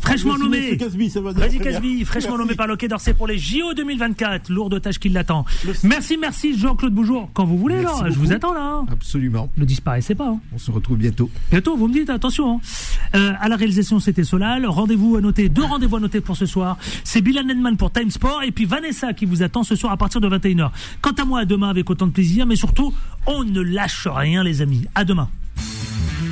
Fraîchement nommé. Vas-y. Casby, fraîchement Merci. nommé par le Quai d'Orsay pour les JO 2024. Lourde tâche qui l'attend. Merci, merci Jean-Claude Boujour. Quand vous voulez, Merci là, je vous attends là. hein. Absolument. Ne disparaissez pas. hein. On se retrouve bientôt. Bientôt, vous me dites, attention. hein. Euh, à la réalisation, c'était Solal. Rendez-vous à noter, deux rendez-vous à noter pour ce soir. C'est Bilal Nenman pour Time Sport et puis Vanessa qui vous attend ce soir à partir de 21h. Quant à moi, à demain avec autant de plaisir, mais surtout, on ne lâche rien, les amis. À demain.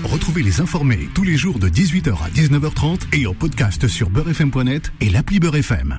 Retrouvez les informés tous les jours de 18h à 19h30 et en podcast sur beurrefm.net et l'appli Beurrefm.